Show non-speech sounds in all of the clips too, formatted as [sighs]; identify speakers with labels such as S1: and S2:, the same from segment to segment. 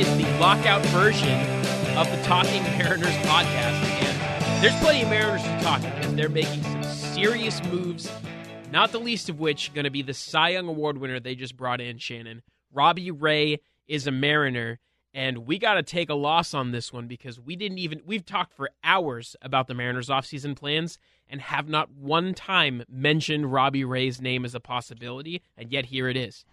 S1: is the lockout version of the Talking Mariners podcast. And there's plenty of Mariners to talk about. They're making some serious moves, not the least of which going to be the Cy Young Award winner they just brought in, Shannon. Robbie Ray is a Mariner. And we got to take a loss on this one because we didn't even, we've talked for hours about the Mariners' offseason plans and have not one time mentioned Robbie Ray's name as a possibility. And yet here it is.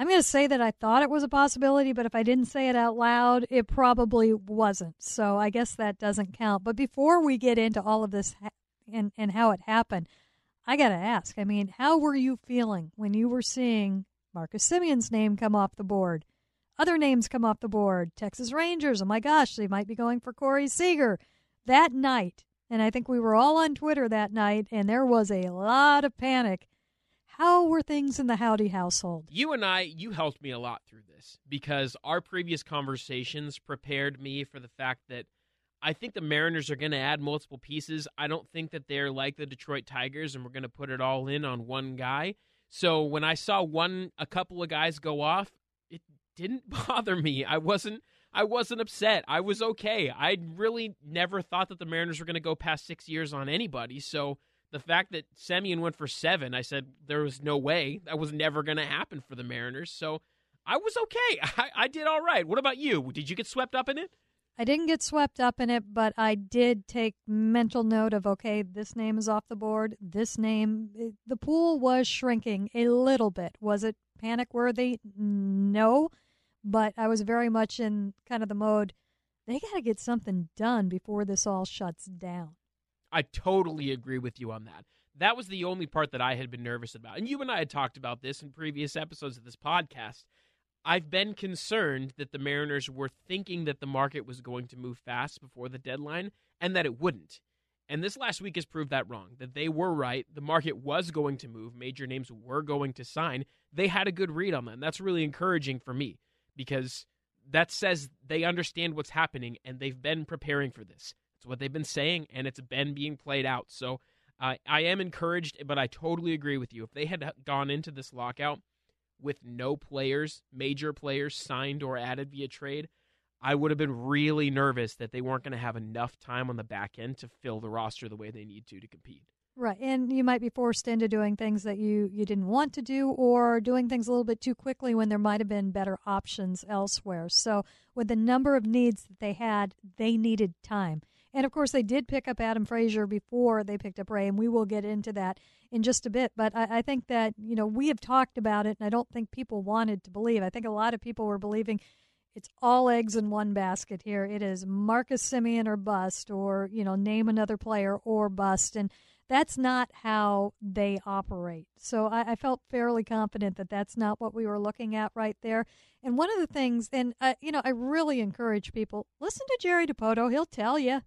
S2: I'm going to say that I thought it was a possibility, but if I didn't say it out loud, it probably wasn't. So I guess that doesn't count. But before we get into all of this ha- and, and how it happened, I got to ask I mean, how were you feeling when you were seeing Marcus Semien's name come off the board? Other names come off the board. Texas Rangers. Oh my gosh, they might be going for Corey Seager that night. And I think we were all on Twitter that night, and there was a lot of panic. How were things in the Howdy household?
S1: You and I, you helped me a lot through this because our previous conversations prepared me for the fact that I think the Mariners are going to add multiple pieces. I don't think that they're like the Detroit Tigers and we're going to put it all in on one guy. So when I saw one, a couple of guys go off, it didn't [laughs] bother me. I wasn't I wasn't upset. I was okay. I really never thought that the Mariners were going to go past 6 years on anybody. So the fact that Semien went for 7, I said there was no way. That was never going to happen for the Mariners. So I was okay. [laughs] I, I did all right. What about you? Did you get swept up in it?
S2: I didn't get swept up in it, but I did take mental note of okay, this name is off the board. This name, the pool was shrinking a little bit. Was it panic worthy? No but I was very much in kind of the mode they got to get something done before this all shuts down.
S1: I totally agree with you on that. That was the only part that I had been nervous about. And you and I had talked about this in previous episodes of this podcast. I've been concerned that the Mariners were thinking that the market was going to move fast before the deadline and that it wouldn't. And this last week has proved that wrong, that they were right. The market was going to move, major names were going to sign. They had a good read on them. That's really encouraging for me because that says they understand what's happening and they've been preparing for this. It's what they've been saying, and it's been being played out. So uh, I am encouraged, but I totally agree with you. If they had gone into this lockout with no players, major players signed or added via trade, I would have been really nervous that they weren't going to have enough time on the back end to fill the roster the way they need to to compete.
S2: Right, and you might be forced into doing things that you you didn't want to do, or doing things a little bit too quickly when there might have been better options elsewhere. So, with the number of needs that they had, they needed time. And of course, they did pick up Adam Frazier before they picked up Ray, and we will get into that in just a bit. But I, I, think that, you know, we have talked about it, and I don't think people wanted to believe. I think a lot of people were believing it's all eggs in one basket here. It is Marcus Semien or bust, or, you know, name another player or bust. And that's not how they operate. So I, I, felt fairly confident that that's not what we were looking at right there. And one of the things, and uh, you know, I really encourage people listen to Jerry Dipoto. He'll tell you.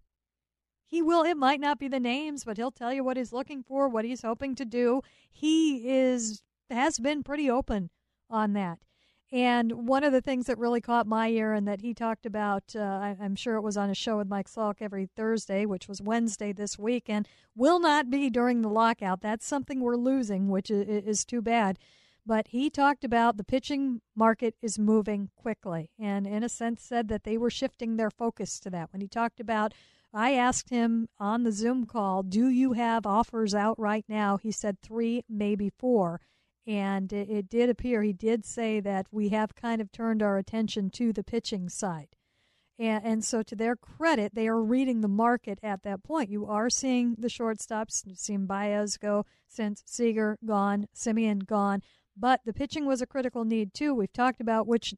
S2: He will. It might not be the names, but he'll tell you what he's looking for, what he's hoping to do. He is has been pretty open on that. And one of the things that really caught my ear and that he talked about, uh, I, am sure it was on a show with Mike Salk every Thursday, which was Wednesday this week, and will not be during the lockout. That's something we're losing, which is, is too bad. But he talked about the pitching market is moving quickly, and in a sense said that they were shifting their focus to that. When he talked about I asked him on the Zoom call, Do you have offers out right now? He said three, maybe four. And it, it did appear, he did say that we have kind of turned our attention to the pitching side. And, and, so, to their credit, they are reading the market at that point. You are seeing the shortstops, You've seen Baez go since Seager gone, Semien gone, but the pitching was a critical need too. We've talked about which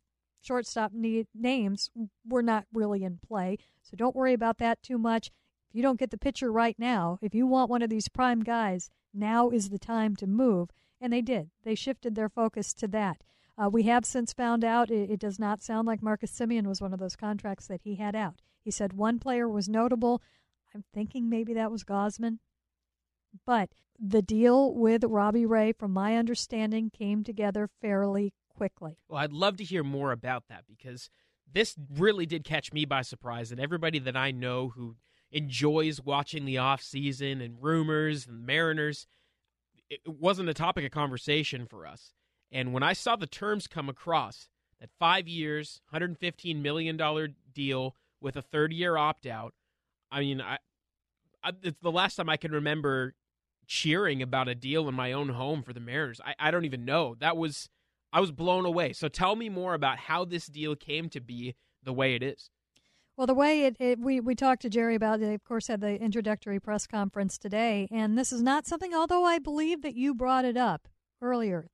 S2: shortstop need, names were not really in play, so don't worry about that too much. If you don't get the pitcher right now, if you want one of these prime guys, now is the time to move. And they did. They shifted their focus to that. Uh, we have since found out it, it, does not sound like Marcus Semien was one of those contracts that he had out. He said one player was notable. I'm thinking maybe that was Gausman. But the deal with Robbie Ray, from my understanding, came together fairly quickly.
S1: Well, I'd love to hear more about that because this really did catch me by surprise. And everybody that I know who enjoys watching the off season and rumors and Mariners – it wasn't a topic of conversation for us. And when I saw the terms come across, that five years, $115 million deal with a third year opt out. I mean, I, I, it's the last time I can remember cheering about a deal in my own home for the Mariners. I, I don't even know. That was I was blown away. So tell me more about how this deal came to be the way it is.
S2: Well, the way it, it, we we talked to Jerry about it, of course, had the introductory press conference today, and this is not something. Although I believe that you brought it up earlier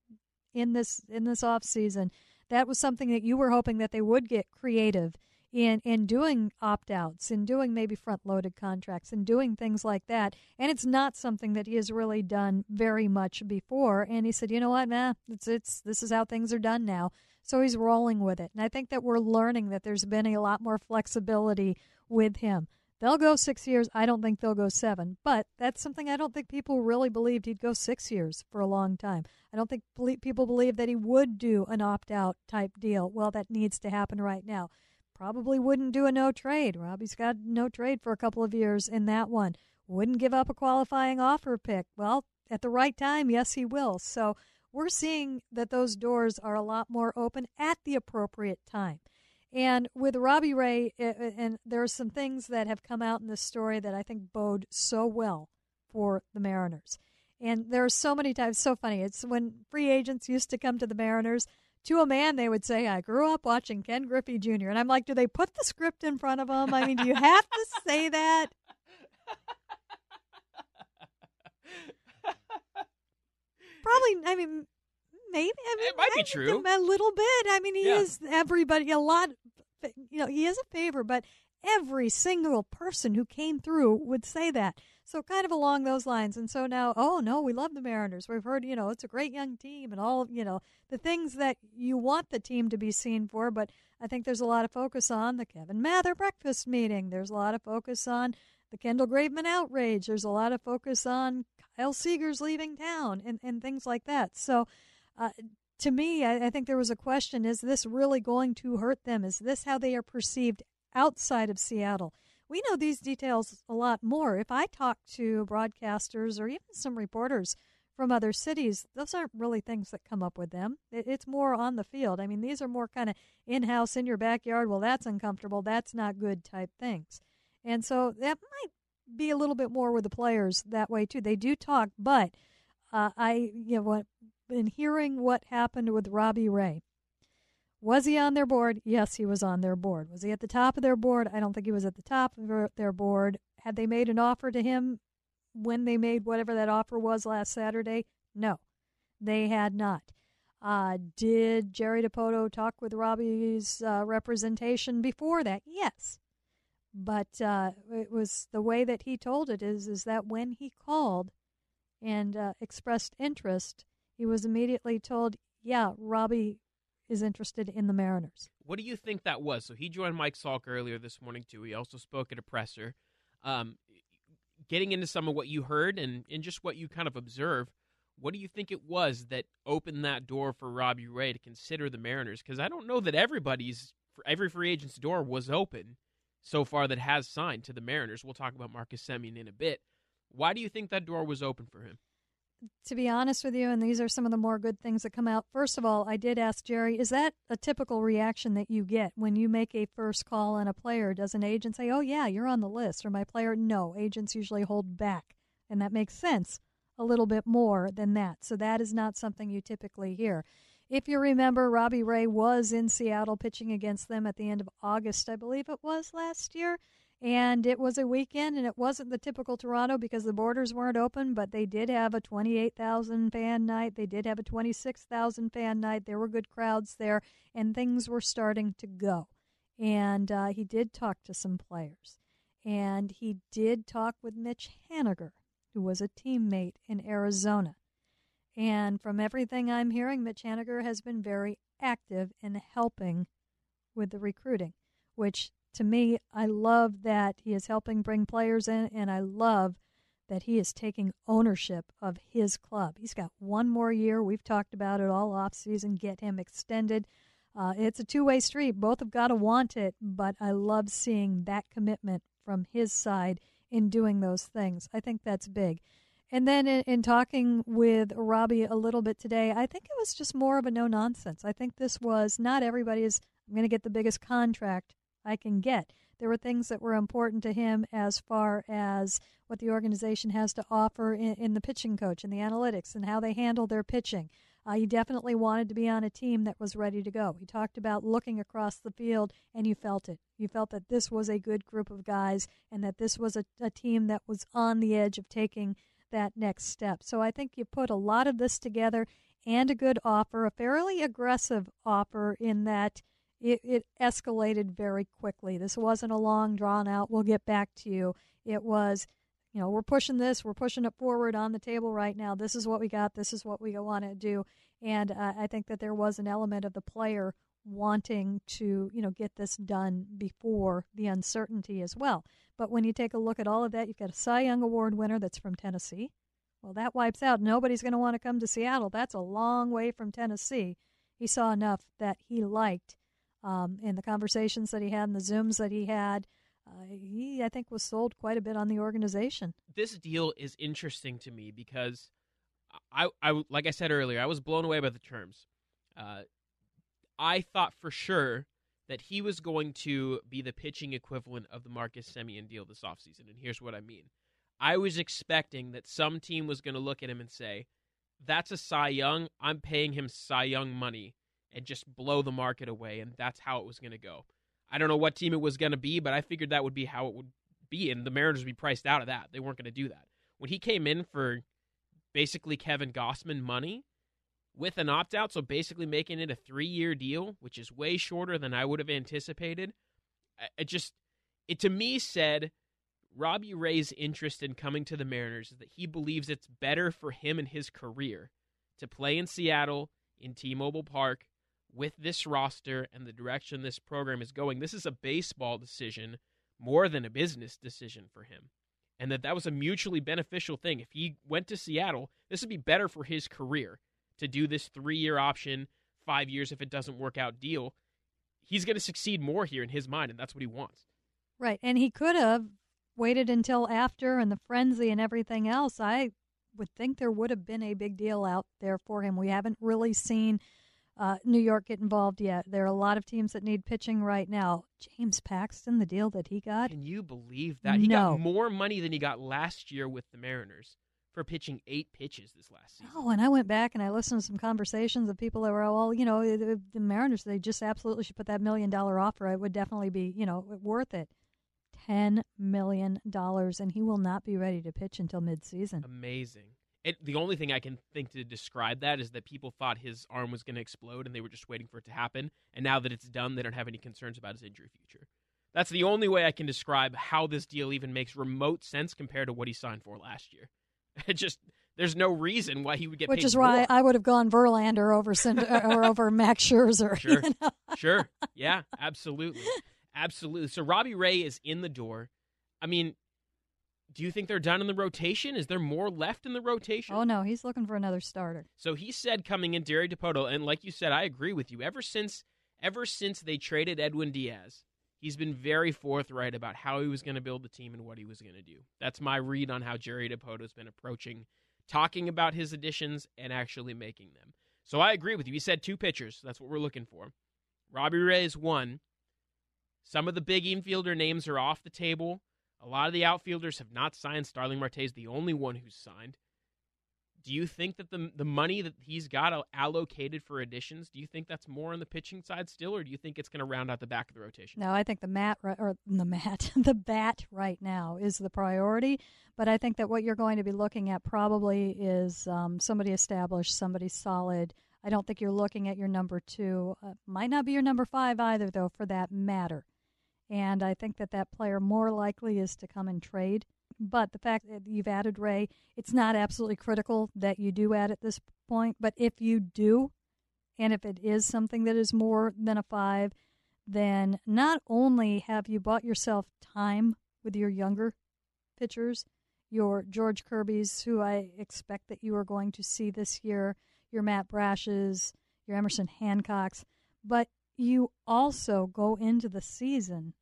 S2: in this in this off season, that was something that you were hoping that they would get creative in in doing opt outs, in doing maybe front loaded contracts, and doing things like that. And it's not something that he has really done very much before. And he said, you know what, man, it's it's this is how things are done now. So he's rolling with it. And I think that we're learning that there's been a lot more flexibility with him. They'll go six years. I don't think they'll go seven. But that's something I don't think people really believed he'd go six years for a long time. I don't think people believe that he would do an opt out type deal. Well, that needs to happen right now probably wouldn't do a no trade. Robbie's got no trade for a couple of years in that one. Wouldn't give up a qualifying offer pick. Well, at the right time, yes, he will. So we're seeing that those doors are a lot more open at the appropriate time. And with Robbie Ray, eh, eh, and there are some things that have come out in this story that I think bode so well for the Mariners. And there are so many times, so funny. It's when free agents used to come to the Mariners, to a man, they would say, I grew up watching Ken Griffey Jr. And I'm like, do they put the script in front of them? I mean, do you have to say that? Probably, I mean, maybe. I mean,
S1: it might be true.
S2: A little bit. I mean, he yeah. is everybody, a lot, you know, he is a favor, but every single person who came through would say that. So kind of along those lines. And so now, oh no, we love the Mariners. We've heard, you know, it's a great young team and all, you know, the things that you want the team to be seen for. But I think there's a lot of focus on the Kevin Mather breakfast meeting. There's a lot of focus on the Kendall Graveman outrage. There's a lot of focus on Kyle Seager's leaving town and, and things like that. So, uh, to me, I, I think there was a question is this really going to hurt them? Is this how they are perceived outside of Seattle? We know these details a lot more. If I talk to broadcasters or even some reporters from other cities, those aren't really things that come up with them. It's more on the field. I mean, these are more kind of in house, in your backyard. Well, that's uncomfortable. That's not good type things. And so that might be a little bit more with the players that way too. They do talk, but uh, I, you know, in hearing what happened with Robbie Ray, was he on their board? Yes, he was on their board. Was he at the top of their board? I don't think he was at the top of their board. Had they made an offer to him when they made whatever that offer was last Saturday? No, they had not. Uh, did Jerry Dipoto talk with Robbie's uh, representation before that? Yes. But uh, it was the way that he told it is is that when he called and uh, expressed interest, he was immediately told, "Yeah, Robbie is interested in the Mariners.
S1: What do you think that was? So he joined Mike Salk earlier this morning too. He also spoke at a presser. Um, getting into some of what you heard and, and just what you kind of observe, what do you think it was that opened that door for Robbie Ray to consider the Mariners? Because I don't know that everybody's every free agent's door was open so far that has signed to the Mariners. We'll talk about Marcus Semien in a bit. Why do you think that door was open for him?
S2: To be honest with you, and these are some of the more good things that come out. First of all, I did ask Jerry, is that a typical reaction that you get when you make a first call on a player? Does an agent say, oh, yeah, you're on the list, or my player? No, agents usually hold back. And that makes sense a little bit more than that. So that is not something you typically hear. If you remember, Robbie Ray was in Seattle pitching against them at the end of August, I believe it was last year. And it was a weekend, and it wasn't the typical Toronto because the borders weren't open, but they did have a 28,000 fan night. They did have a 26,000 fan night. There were good crowds there, and things were starting to go. And uh, he did talk to some players. And he did talk with Mitch Haniger, who was a teammate in Arizona. And from everything I'm hearing, Mitch Haniger has been very active in helping with the recruiting, which to me, I love that he is helping bring players in, and I love that he is taking ownership of his club. He's got one more year. We've talked about it all off season. Get him extended. Uh, it's a two way street. Both have got to want it, but I love seeing that commitment from his side in doing those things. I think that's big. And then in, in, talking with Robbie a little bit today, I think it was just more of a no nonsense. I think this was not everybody is, I'm going to get the biggest contract I can get. There were things that were important to him as far as what the organization has to offer in, in the pitching coach and the analytics and how they handle their pitching. Uh, he definitely wanted to be on a team that was ready to go. He talked about looking across the field, and you felt it. You felt that this was a good group of guys and that this was a, a team that was on the edge of taking that next step. So I think you put a lot of this together and a good offer, a fairly aggressive offer in that it, it escalated very quickly. This wasn't a long, drawn out, we'll get back to you. It was you know, we're pushing this, we're pushing it forward on the table right now. This is what we got, this is what we want to do. And uh, I think that there was an element of the player wanting to, you know, get this done before the uncertainty as well. But when you take a look at all of that, you've got a Cy Young Award winner that's from Tennessee. Well, that wipes out. Nobody's going to want to come to Seattle. That's a long way from Tennessee. He saw enough that he liked um, in the conversations that he had and the Zooms that he had uh, he, I think, was sold quite a bit on the organization.
S1: This deal is interesting to me because I, I like I said earlier, I was blown away by the terms. Uh, I thought for sure that he was going to be the pitching equivalent of the Marcus Semien deal this offseason, and here's what I mean. I was expecting that some team was going to look at him and say, "That's a Cy Young. I'm paying him Cy Young money." And just blow the market away, and that's how it was going to go. I don't know what team it was going to be, but I figured that would be how it would be, and the Mariners would be priced out of that. They weren't going to do that. When he came in for basically Kevin Gausman money with an opt out, so basically making it a three year deal, which is way shorter than I would have anticipated, it just, it to me said Robbie Ray's interest in coming to the Mariners is that he believes it's better for him and his career to play in Seattle in T Mobile Park with this roster and the direction this program is going, this is a baseball decision more than a business decision for him. And that that was a mutually beneficial thing. If he went to Seattle, this would be better for his career to do this three year option, five years if it doesn't work out deal. He's going to succeed more here in his mind, and that's what he wants.
S2: Right. And he could have waited until after and the frenzy and everything else. I would think there would have been a big deal out there for him. We haven't really seen uh, New York get involved yet. There are a lot of teams that need pitching right now. James Paxton, the deal that he got.
S1: Can you believe that? He
S2: no.
S1: got more money than he got last year with the Mariners for pitching eight pitches this last season.
S2: Oh, and I went back and I listened to some conversations of people that were, well, you know, the, the Mariners, they just absolutely should put that million dollar offer. It would definitely be, you know, worth it. $10 million, and he will not be ready to pitch until midseason.
S1: Amazing. It, the only thing I can think to describe that is that people thought his arm was going to explode and they were just waiting for it to happen. And now that it's done, they don't have any concerns about his injury future. That's the only way I can describe how this deal even makes remote sense compared to what he signed for last year. [laughs] It just there's no reason why he would get
S2: which is
S1: more.
S2: why I would have gone Verlander over or over Max Scherzer.
S1: Sure, [laughs]
S2: you know?
S1: sure, yeah, absolutely, absolutely. So Robbie Ray is in the door. I mean, do you think they're done in the rotation? Is there more left in the rotation?
S2: Oh no, he's looking for another starter.
S1: So he said coming in Jerry Dipoto, and like you said, I agree with you. Ever since ever since they traded Edwin Diaz, he's been very forthright about how he was going to build the team and what he was going to do. That's my read on how Jerry Dipoto's been approaching talking about his additions and actually making them. So I agree with you. He said two pitchers. That's what we're looking for. Robbie Ray is one. Some of the big infielder names are off the table. A lot of the outfielders have not signed. Starling Marte is the only one who's signed. Do you think that the the money that he's got allocated for additions, do you think that's more on the pitching side still, or do you think it's going to round out the back of the rotation?
S2: No, I think the mat or the mat, [laughs] the bat right now is the priority. But I think that what you're going to be looking at probably is um, somebody established, somebody solid. I don't think you're looking at your number two. Uh, might not be your number five either, though, for that matter. And I think that that player more likely is to come and trade. But the fact that you've added Ray, it's not absolutely critical that you do add at this point. But if you do, and if it is something that is more than a five, then not only have you bought yourself time with your younger pitchers, your George Kirby's, who I expect that you are going to see this year, your Matt Brashes, your Emerson Hancocks, but you also go into the season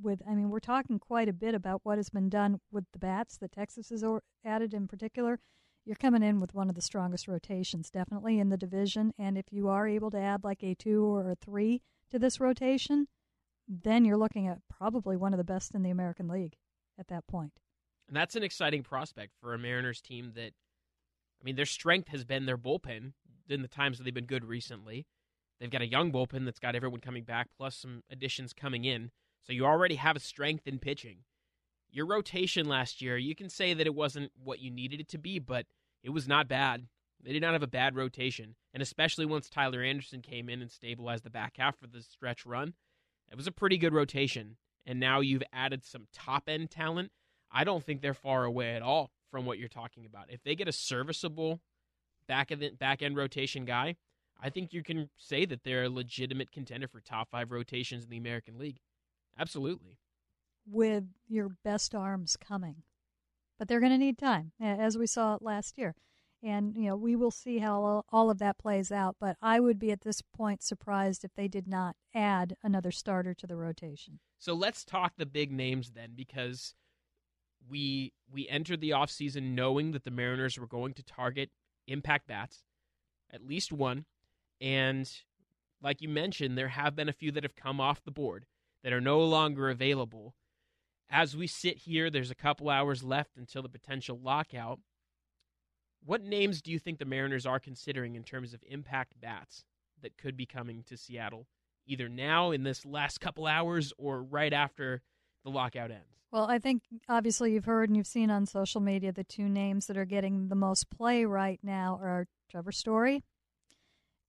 S2: with, I mean, we're talking quite a bit about what has been done with the bats that Texas has added in particular. You're coming in with one of the strongest rotations, definitely in the division. And if you are able to add like a two or a three to this rotation, then you're looking at probably one of the best in the American League at that point.
S1: And that's an exciting prospect for a Mariners team that, I mean, their strength has been their bullpen in the times that they've been good recently. They've got a young bullpen that's got everyone coming back, plus some additions coming in. So you already have a strength in pitching. Your rotation last year, you can say that it wasn't what you needed it to be, but it was not bad. They did not have a bad rotation. And especially once Tyler Anderson came in and stabilized the back half for the stretch run, it was a pretty good rotation. And now you've added some top end talent. I don't think they're far away at all from what you're talking about. If they get a serviceable back end back end rotation guy, I think you can say that they're a legitimate contender for top five rotations in the American League. Absolutely.
S2: With your best arms coming. But they're going to need time, as we saw last year. And, you know, we will see how all of that plays out. But I would be at this point surprised if they did not add another starter to the rotation.
S1: So let's talk the big names then, because we we entered the offseason knowing that the Mariners were going to target impact bats, at least one. And like you mentioned, there have been a few that have come off the board that are no longer available. As we sit here, there's a couple hours left until the potential lockout. What names do you think the Mariners are considering in terms of impact bats that could be coming to Seattle, either now in this last couple hours or right after the lockout ends?
S2: Well, I think obviously you've heard and you've seen on social media the two names that are getting the most play right now are Trevor Story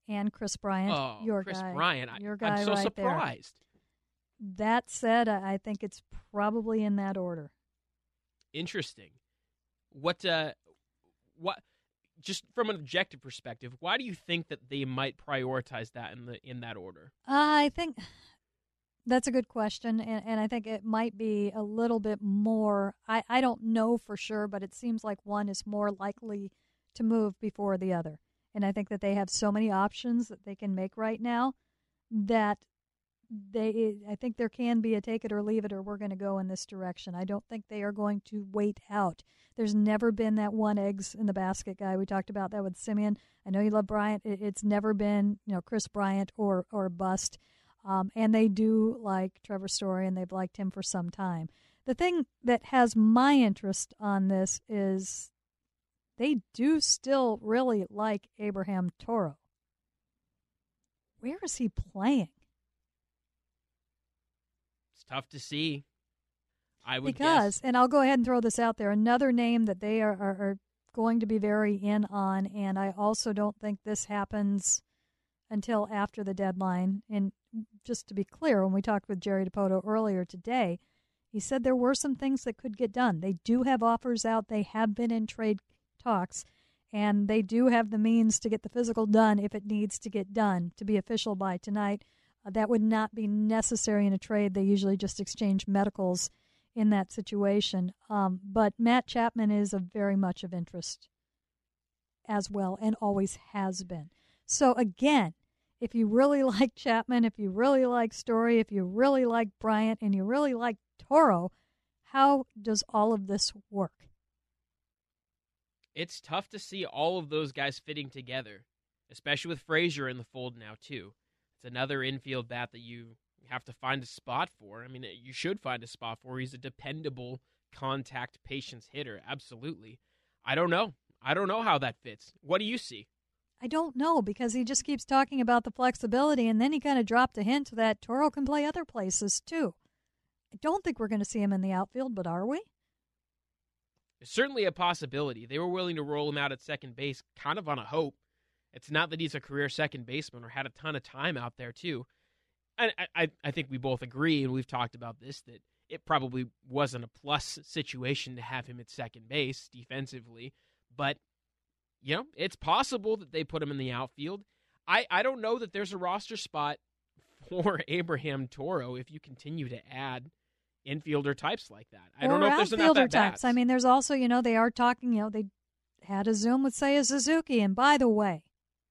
S2: and Kris Bryant.
S1: Oh,
S2: your
S1: Kris
S2: guy,
S1: Bryant.
S2: Your guy
S1: I'm so
S2: right
S1: surprised.
S2: There. That said, I think it's probably in that order.
S1: Interesting. What? Uh, what? Just from an objective perspective, why do you think that they might prioritize that in the in that order?
S2: I think that's a good question, and, and I think it might be a little bit more. I, I don't know for sure, but it seems like one is more likely to move before the other. And I think that they have so many options that they can make right now that they I think there can be a take it or leave it or we're going to go in this direction. I don't think they are going to wait out. There's never been that one eggs in the basket guy. We talked about that with Semien. I know you love Bryant. It's never been you know Kris Bryant or or bust. Um, and they do like Trevor Story and they've liked him for some time. The thing that has my interest on this is they do still really like Abraham Toro. Where is he playing?
S1: Tough to see. I would
S2: because,
S1: guess.
S2: and I'll go ahead and throw this out there. Another name that they are, are, are going to be very in on, and I also don't think this happens until after the deadline. And just to be clear, when we talked with Jerry Dipoto earlier today, he said there were some things that could get done. They do have offers out. They have been in trade talks, and they do have the means to get the physical done if it needs to get done to be official by tonight. Uh, that would not be necessary in a trade. They usually just exchange medicals in that situation. Um, but Matt Chapman is a very much of interest as well, and always has been. So again, if you really [laughs] like Chapman, if you really like Story, if you really like Bryant, and you really like Toro, how does all of this work?
S1: it's tough to see all of those guys fitting together, especially with Frazier in the fold now too. It's another infield bat that you have to find a spot for. I mean, you should find a spot for. He's a dependable contact patience hitter, absolutely. I don't know. I don't know how that fits. What do you see?
S2: I don't know because he just keeps talking about the flexibility, and then he kind of dropped a hint that Toro can play other places too. I don't think we're going to see him in the outfield, but are we?
S1: It's certainly a possibility. They were willing to roll him out at second base, kind of on a hope. It's not that he's a career second baseman or had a ton of time out there too. And I, I think we both agree, and we've talked about this, that it probably wasn't a plus situation to have him at second base defensively. But you know, it's possible that they put him in the outfield. I, I don't know that there's a roster spot for [laughs] Abraham Toro if you continue to add infielder types like that. I
S2: or
S1: don't know if there's enough
S2: types. I mean, there's also you know they are talking. You know, they had a Zoom with Seiya Suzuki, and by the way,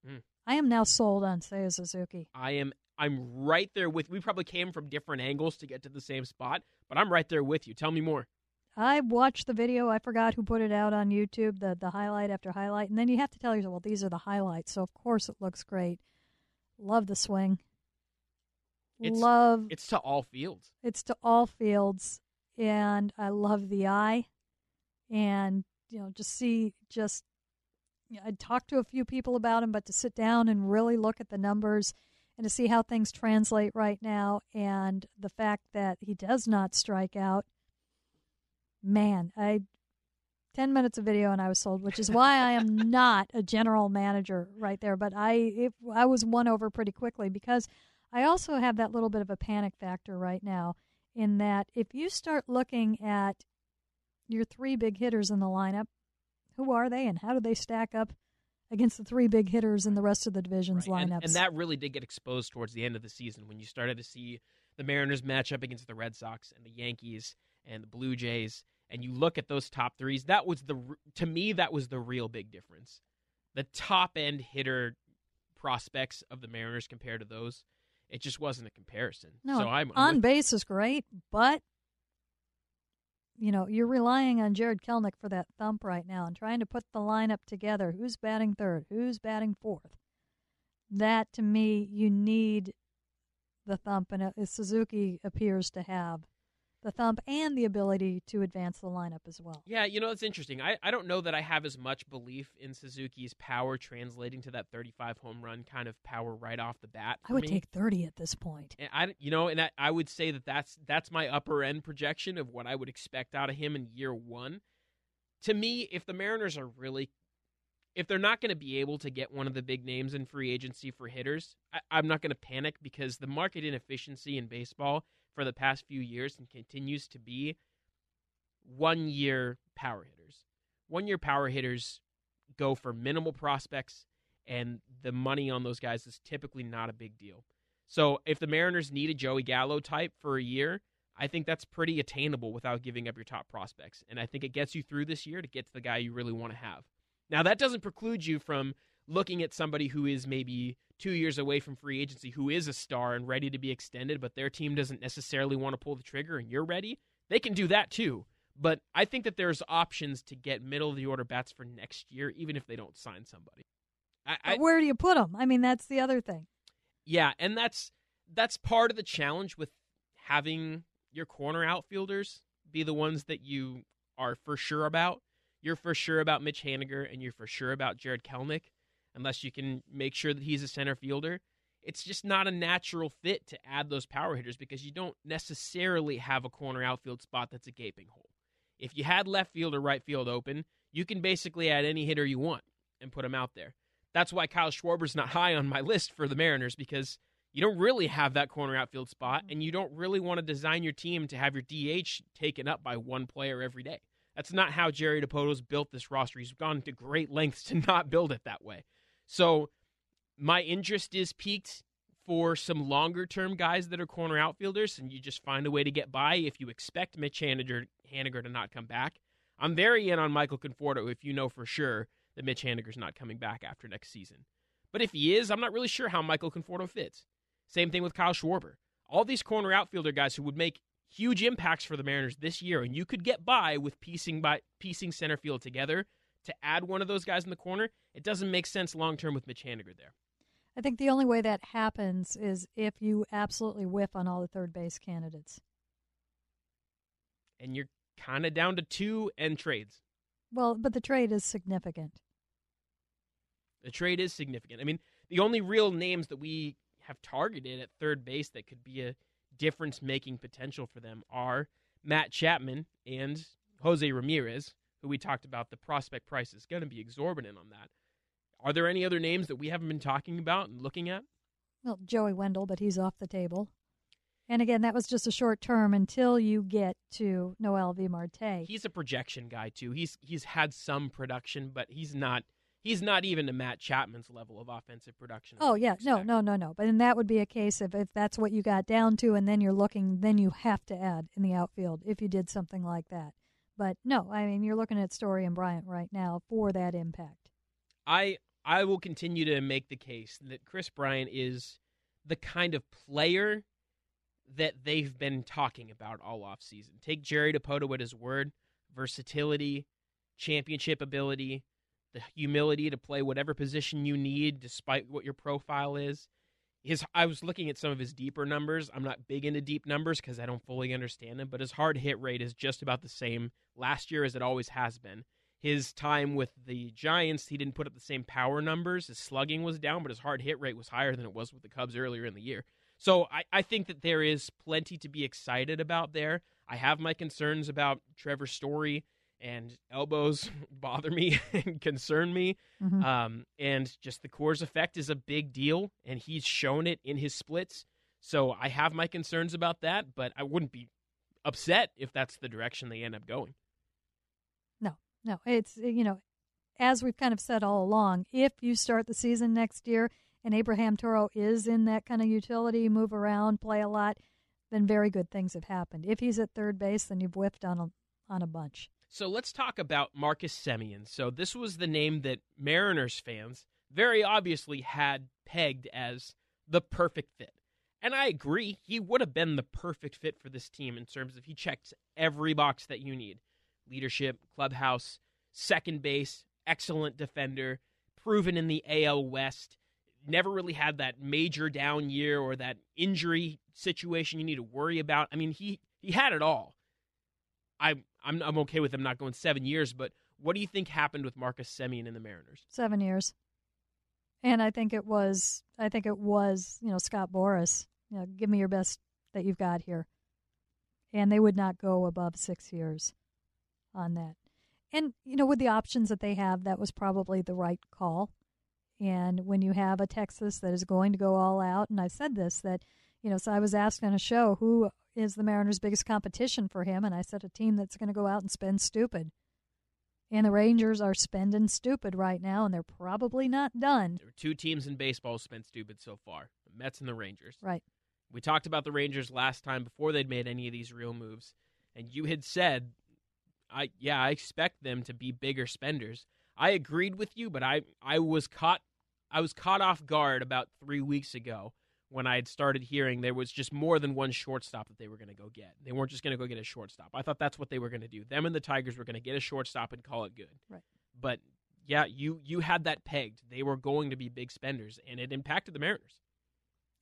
S2: mm. I am now sold on Seiya Suzuki.
S1: I am I'm right there with. We probably came from different angles to get to the same spot, but I'm right there with you. Tell me more.
S2: I watched the video. I forgot who put it out on YouTube, the the highlight after highlight, and then you have to tell yourself, well, these are the highlights, so of course it looks great. Love the swing.
S1: It's,
S2: love
S1: it's to all fields.
S2: It's to all fields, and I love the eye, and you know, just see just. I'd talked to a few people about him, but to sit down and really look at the numbers and to see how things translate right now, and the fact that he does not strike out man, I 10 minutes of video and I was sold, which is why I am [laughs] not a general manager right there. But I it, I was won over pretty quickly because I also have that little bit of a panic factor right now in that if you start looking at your three big hitters in the lineup, who are they and how do they stack up against the three big hitters in the rest of the division's
S1: right.
S2: lineups?
S1: And, and that really did get exposed towards the end of the season when you started to see the Mariners match up against the Red Sox and the Yankees and the Blue Jays and you look at those top threes, that was the to me that was the real big difference. The top end hitter prospects of the Mariners compared to those, it just wasn't a comparison.
S2: No,
S1: so I'm,
S2: on
S1: with,
S2: base is great, but you know you're relying on Jared Kelenic for that thump right now and trying to put the lineup together. Who's batting third? Who's batting fourth? That to me, you need the thump, and uh, Suzuki appears to have the thump and the ability to advance the lineup as well.
S1: Yeah, you know, it's interesting. I, I don't know that I have as much belief in Suzuki's power translating to that 35 home run kind of power right off the bat.
S2: I would
S1: me.
S2: take 30 at this point.
S1: And I, you know, and I, I would say that that's that's my upper end projection of what I would expect out of him in year one. To me, if the Mariners are really if they're not going to be able to get one of the big names in free agency for hitters, I, am not going to panic because the market inefficiency in baseball for the past few years and continues to be one year power hitters. One year power hitters go for minimal prospects, and the money on those guys is typically not a big deal. So if the Mariners need a Joey Gallo type for a year, I think that's pretty attainable without giving up your top prospects. And I think it gets you through this year to get to the guy you really want to have. Now, that doesn't preclude you from looking at somebody who is maybe two years away from free agency who is a star and ready to be extended, but their team doesn't necessarily want to pull the trigger and you're ready, they can do that too. But I think that there's options to get middle of the order bats for next year, even if they don't sign somebody.
S2: I, I, where do you put them? I mean, that's the other thing.
S1: Yeah, and that's that's part of the challenge with having your corner outfielders be the ones that you are for sure about. You're for sure about Mitch Haniger, and you're for sure about Jared Kelenic unless you can make sure that he's a center fielder. It's just not a natural fit to add those power hitters because you don't necessarily have a corner outfield spot that's a gaping hole. If you had left field or right field open, you can basically add any hitter you want and put him out there. That's why Kyle Schwarber's not high on my [laughs] list for the Mariners because you don't really have that corner outfield spot and you don't really want to design your team to have your DH taken up by one player every day. That's not how Jerry Dipoto's built this roster. He's gone to great lengths to [laughs] not build it that way. So my interest is peaked for some longer term guys that are corner outfielders, and you just find a way to get by if you expect Mitch Haniger, Haniger to not come back. I'm very in on Michael Conforto if you know for sure that Mitch Haniger's not coming back after next season. But if he is, I'm not really sure how Michael Conforto fits. Same thing with Kyle Schwarber. All these corner outfielder guys who would make huge impacts for the Mariners this year, and you could get by with piecing by piecing center field together to add one of those guys in the corner, it doesn't make sense long term with Mitch Haniger there.
S2: I think the only way that happens is if you absolutely whiff on all the third base candidates.
S1: And you're kind of down to two and trades.
S2: Well, but the trade is significant.
S1: The trade is significant. I mean, the only real names that we have targeted at third base that could be a difference making potential for them are Matt Chapman and Jose Ramirez who we talked about, the prospect price is going to be exorbitant on that. Are there any other names that we haven't been talking about and looking at?
S2: Well, Joey Wendle, but he's off the table. And again, that was just a short term until you get to Noelvi Marte.
S1: He's a projection guy too. He's he's had some production, but he's not he's not even to Matt Chapman's level of offensive production.
S2: Oh yeah, no, no, no, no. But then that would be a case of if that's what you got down to, and then you're looking, then you have to add in the outfield if you did something like that. But no, I mean you're looking at Story and Bryant right now for that impact.
S1: I I will continue to make the case that Kris Bryant is the kind of player that they've been talking about all off season. Take Jerry Dipoto at his word, versatility, championship ability, the humility to play whatever position you need despite what your profile is. His I was looking at some of his deeper numbers. I'm not big into deep numbers because I don't fully understand them, but his hard hit rate is just about the same last year as it always has been. His time with the Giants, he didn't put up the same power numbers. His slugging was down, but his hard hit rate was higher than it was with the Cubs earlier in the year. So I, I think that there is plenty to be excited about there. I have my concerns about Trevor Story and elbows [laughs] bother me [laughs] and concern me.
S2: Mhm.
S1: Um, and just the Coors effect is a big deal, and he's shown it in his splits. So I have my concerns about that, but I wouldn't be upset if that's the direction they end up going.
S2: No, no, it's you know, as we've kind of said all along, if you start the season next year and Abraham Toro is in that kind of utility, move around, play a lot, then very good things have happened. If he's at third base, then you've whiffed on a on a bunch.
S1: So let's talk about Marcus Semien. So this was the name that Mariners fans very obviously had pegged as the perfect fit. And I agree, he would have been the perfect fit for this team in terms of he checks every box that you need. Leadership, clubhouse, second base, excellent defender, proven in the AL West. Never really had that major down year or that injury situation you need to worry about. I mean, he he had it all. I I'm I'm okay with them not going seven years, but what do you think happened with Marcus Semien and the Mariners?
S2: Seven years, and I think it was I think it was you know Scott Boras. You know, give me your best that you've got here, and they would not go above six years on that. And you know, with the options that they have, that was probably the right call. And when you have a Texas that is going to go all out, and I said this that you know, so I was asked on a show who is the Mariners' biggest competition for him, and I said a team that's going to go out and spend stupid. And the Rangers are spending stupid right now, and they're probably not done.
S1: There were two teams in baseball spent stupid so far: the Mets and the Rangers.
S2: Right.
S1: We talked about the Rangers last time before they'd made any of these real moves, and you had said, "I yeah, I expect them to be bigger spenders." I agreed with you, but I I was caught I was caught off guard about three weeks ago when I had started hearing there was just more than one shortstop that they were going to go get. They weren't just going to go get a shortstop. I thought that's what they were going to do. Them and the Tigers were going to get a shortstop and call it good.
S2: Right.
S1: But yeah, you you had that pegged. They were going to be big spenders, and it impacted the Mariners.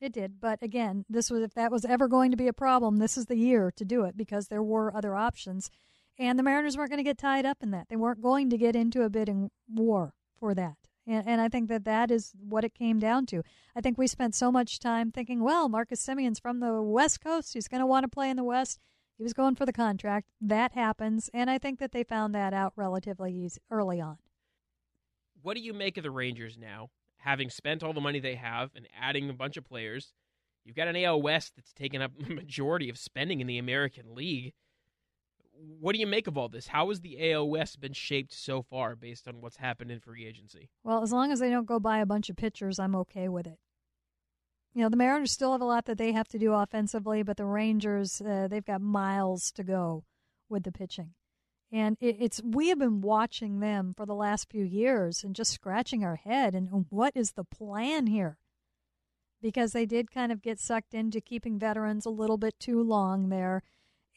S2: It did, but again, this was if that was ever going to be a problem, this is the year to do it because there were other options, and the Mariners weren't going to get tied up in that. They weren't going to get into a bidding war for that, and, and I think that that is what it came down to. I think we spent so much time thinking, well, Marcus Semien's from the West Coast; he's going to want to play in the West. He was going for the contract. That happens, and I think that they found that out relatively easy, early on.
S1: What do you make of the Rangers now, having spent all the money they have and adding a bunch of players? You've got an AL West that's taken up [laughs] a majority of spending in the American League. What do you make of all this? How has the AOS been shaped so far based on what's happened in free agency?
S2: Well, as long as they don't go buy a bunch of pitchers, I'm okay with it. You know, the Mariners still have a lot that they have to do offensively, but the Rangers, uh, they've got miles to go with the pitching. And it, it's we have been watching them for the last few years and just scratching our head. And what is the plan here? Because they did kind of get sucked into keeping veterans a little bit too long there.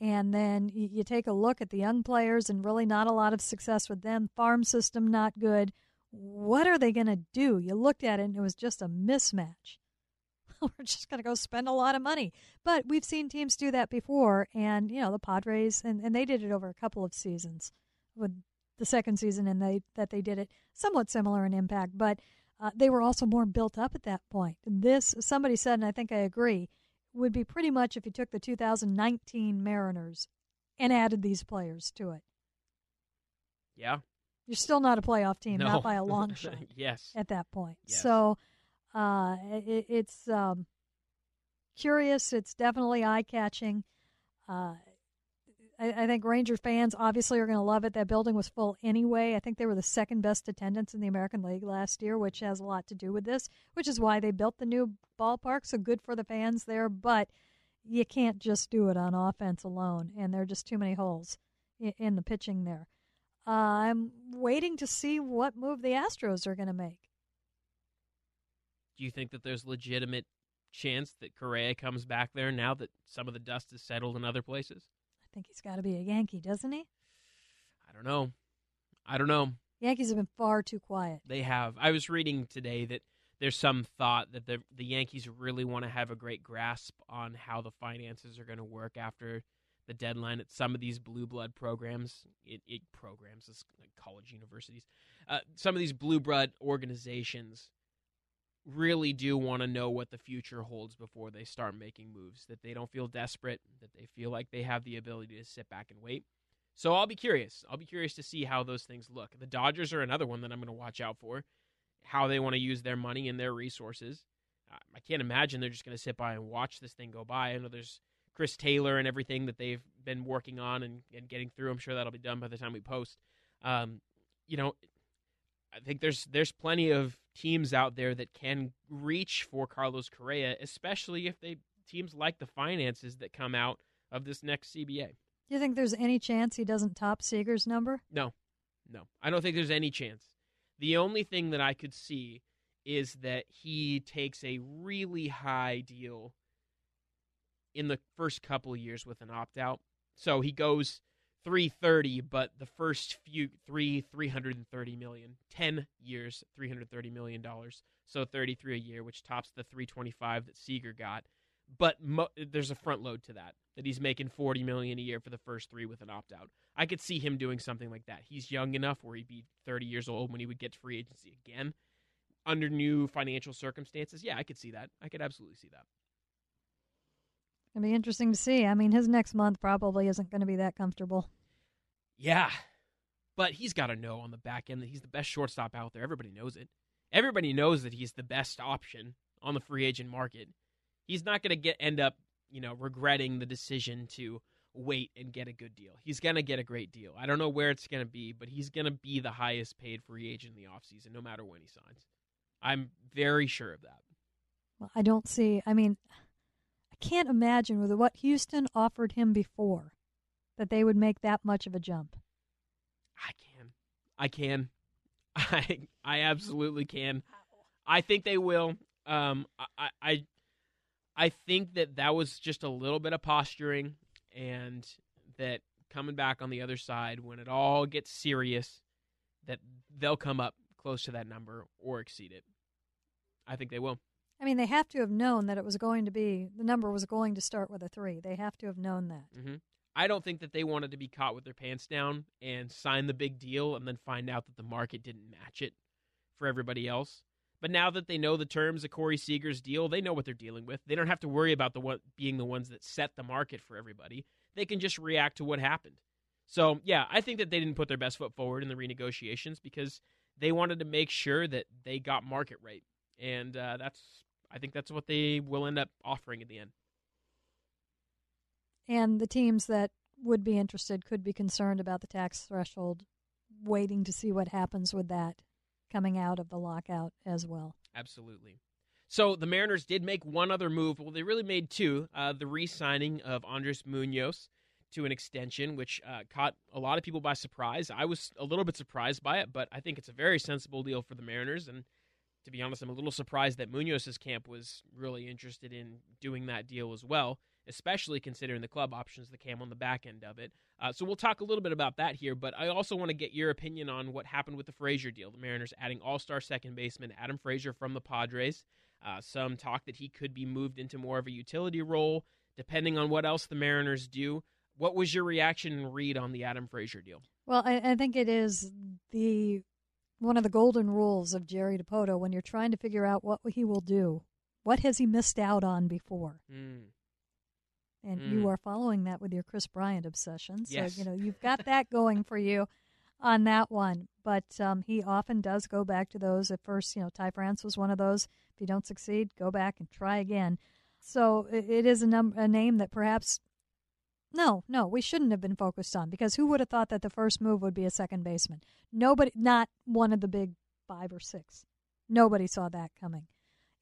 S2: And then you, take a look at the young players and really not a lot of success with them. Farm system not good. What are they going to do? You looked at it and it was just a mismatch. [laughs] We're just going to go spend a lot of money. But we've seen teams do that before. And, you know, the Padres, and, and they did it over a couple of seasons with the second season and they that they did it somewhat similar in impact. But uh, they were also more built up at that point. This, somebody said, and I think I agree, would be pretty much if you took the 2019 Mariners and added these players to it.
S1: Yeah.
S2: You're still not a playoff team,
S1: no.
S2: not by a [laughs] long shot
S1: yes.
S2: at that point.
S1: Yes.
S2: So uh, it, it's um, curious. It's definitely eye catching. Uh, I, I think Ranger fans obviously are going to love it. That building was full anyway. I think they were the second best attendance in the American League last year, which has a lot to do with this, which is why they built the new ballpark. So good for the fans there. But you can't just do it on offense alone, and there are just too many holes in, in the pitching there. Uh, I'm waiting to see what move the Astros are going to make.
S1: Do you think that there's legitimate chance that Correa comes back there now that some of the dust has settled in other places?
S2: I think he's got to be a Yankee, doesn't he?
S1: I don't know. I don't know.
S2: Yankees have been far too quiet.
S1: They have. I was reading today that there's some thought that the the Yankees really want to have a great grasp on how the finances are going to work after the deadline at some of these blue blood programs. It, it programs, like college universities. Uh, some of these blue blood organizations really do want to know what the future holds before they start making moves. That they don't feel desperate. That they feel like they have the ability to sit back and wait. So I'll be curious. I'll be curious to see how those things look. The Dodgers are another one that I'm going to watch out for. How they want to use their money and their resources. I can't imagine they're just going to sit by and watch this thing go by. I know there's Chris Taylor and everything that they've been working on and, and getting through. I'm sure that'll be done by the time we post. Um, you know, I think there's there's plenty of teams out there that can reach for Carlos Correa, especially if they teams like the finances that come out of this next CBA.
S2: Do you think there's any chance he doesn't top Seager's number?
S1: No, no, I don't think there's any chance. The only thing that I could see is that he takes a really high deal in the first couple of years with an opt out. So he goes 330, but the first few three 330 million, 10 years, 330 million dollars. So 33 a year, which tops the 325 that Seager got. But mo- there's a front load to that that he's making 40 million a year for the first three with an opt out. I could see him doing something like that. He's young enough where he'd be 30 years old when he would get free agency again under new financial circumstances. Yeah, I could see that. I could absolutely see that.
S2: It'll be interesting to see. I mean, his next month probably isn't going to be that comfortable.
S1: Yeah. But he's got to know on the back end that he's the best shortstop out there. Everybody knows it. Everybody knows that he's the best option on the free agent market. He's not going to get end up, you know, regretting the decision to wait and get a good deal. He's going to get a great deal. I don't know where it's going to be, but he's going to be the highest paid free agent in the offseason no matter when he signs. I'm very sure of that.
S2: Well, I don't see. I mean, can't imagine with what Houston offered him before that they would make that much of a jump.
S1: I can. I can. [laughs] I I absolutely can. I think they will. Um, I, I I think that that was just a little bit of posturing, and that coming back on the other side when it all gets serious, that they'll come up close to that number or exceed it. I think they will.
S2: I mean, they have to have known that it was going to be the number was going to start with a three. They have to have known that.
S1: Mm-hmm. I don't think that they wanted to be caught with their pants down and sign the big deal and then find out that the market didn't match it for everybody else. But now that they know the terms of Corey Seager's deal, they know what they're dealing with. They don't have to worry about the one being the ones that set the market for everybody. They can just react to what happened. So yeah, I think that they didn't put their best foot forward in the renegotiations because they wanted to make sure that they got market rate, and uh, that's I think that's what they will end up offering at the end
S2: and the teams that would be interested could be concerned about the tax threshold, waiting to see what happens with that coming out of the lockout as well.
S1: Absolutely. So the Mariners did make one other move. Well, they really made two. Uh, the re-signing of Andres Munoz to an extension, which uh, caught a lot of people by surprise. I was a little bit surprised by it, but I think it's a very sensible deal for the Mariners. And to be honest, I'm a little surprised that Munoz's camp was really interested in doing that deal as well especially considering the club options that came on the back end of it. Uh, so we'll talk a little bit about that here, but I also want to get your opinion on what happened with the Frazier deal. The Mariners adding all star second baseman Adam Frazier from the Padres. Uh, some talk that he could be moved into more of a utility role, depending on what else the Mariners do. What was your reaction and read on the Adam Frazier deal?
S2: Well, I, I think it is the one of the golden rules of Jerry Dipoto when you're trying to figure out what he will do. What has he missed out on before?
S1: Mm
S2: and mm. you are following that with your Kris Bryant obsession. So
S1: yes.
S2: you know you've got that going for you on that one. But um, he often does go back to those. At first, you know, Ty France was one of those. If you don't succeed, go back and try again. So it, it is a, num- a name that perhaps no, no, we shouldn't have been focused on because who would have thought that the first move would be a second baseman? Nobody, not one of the big five or six. Nobody saw that coming.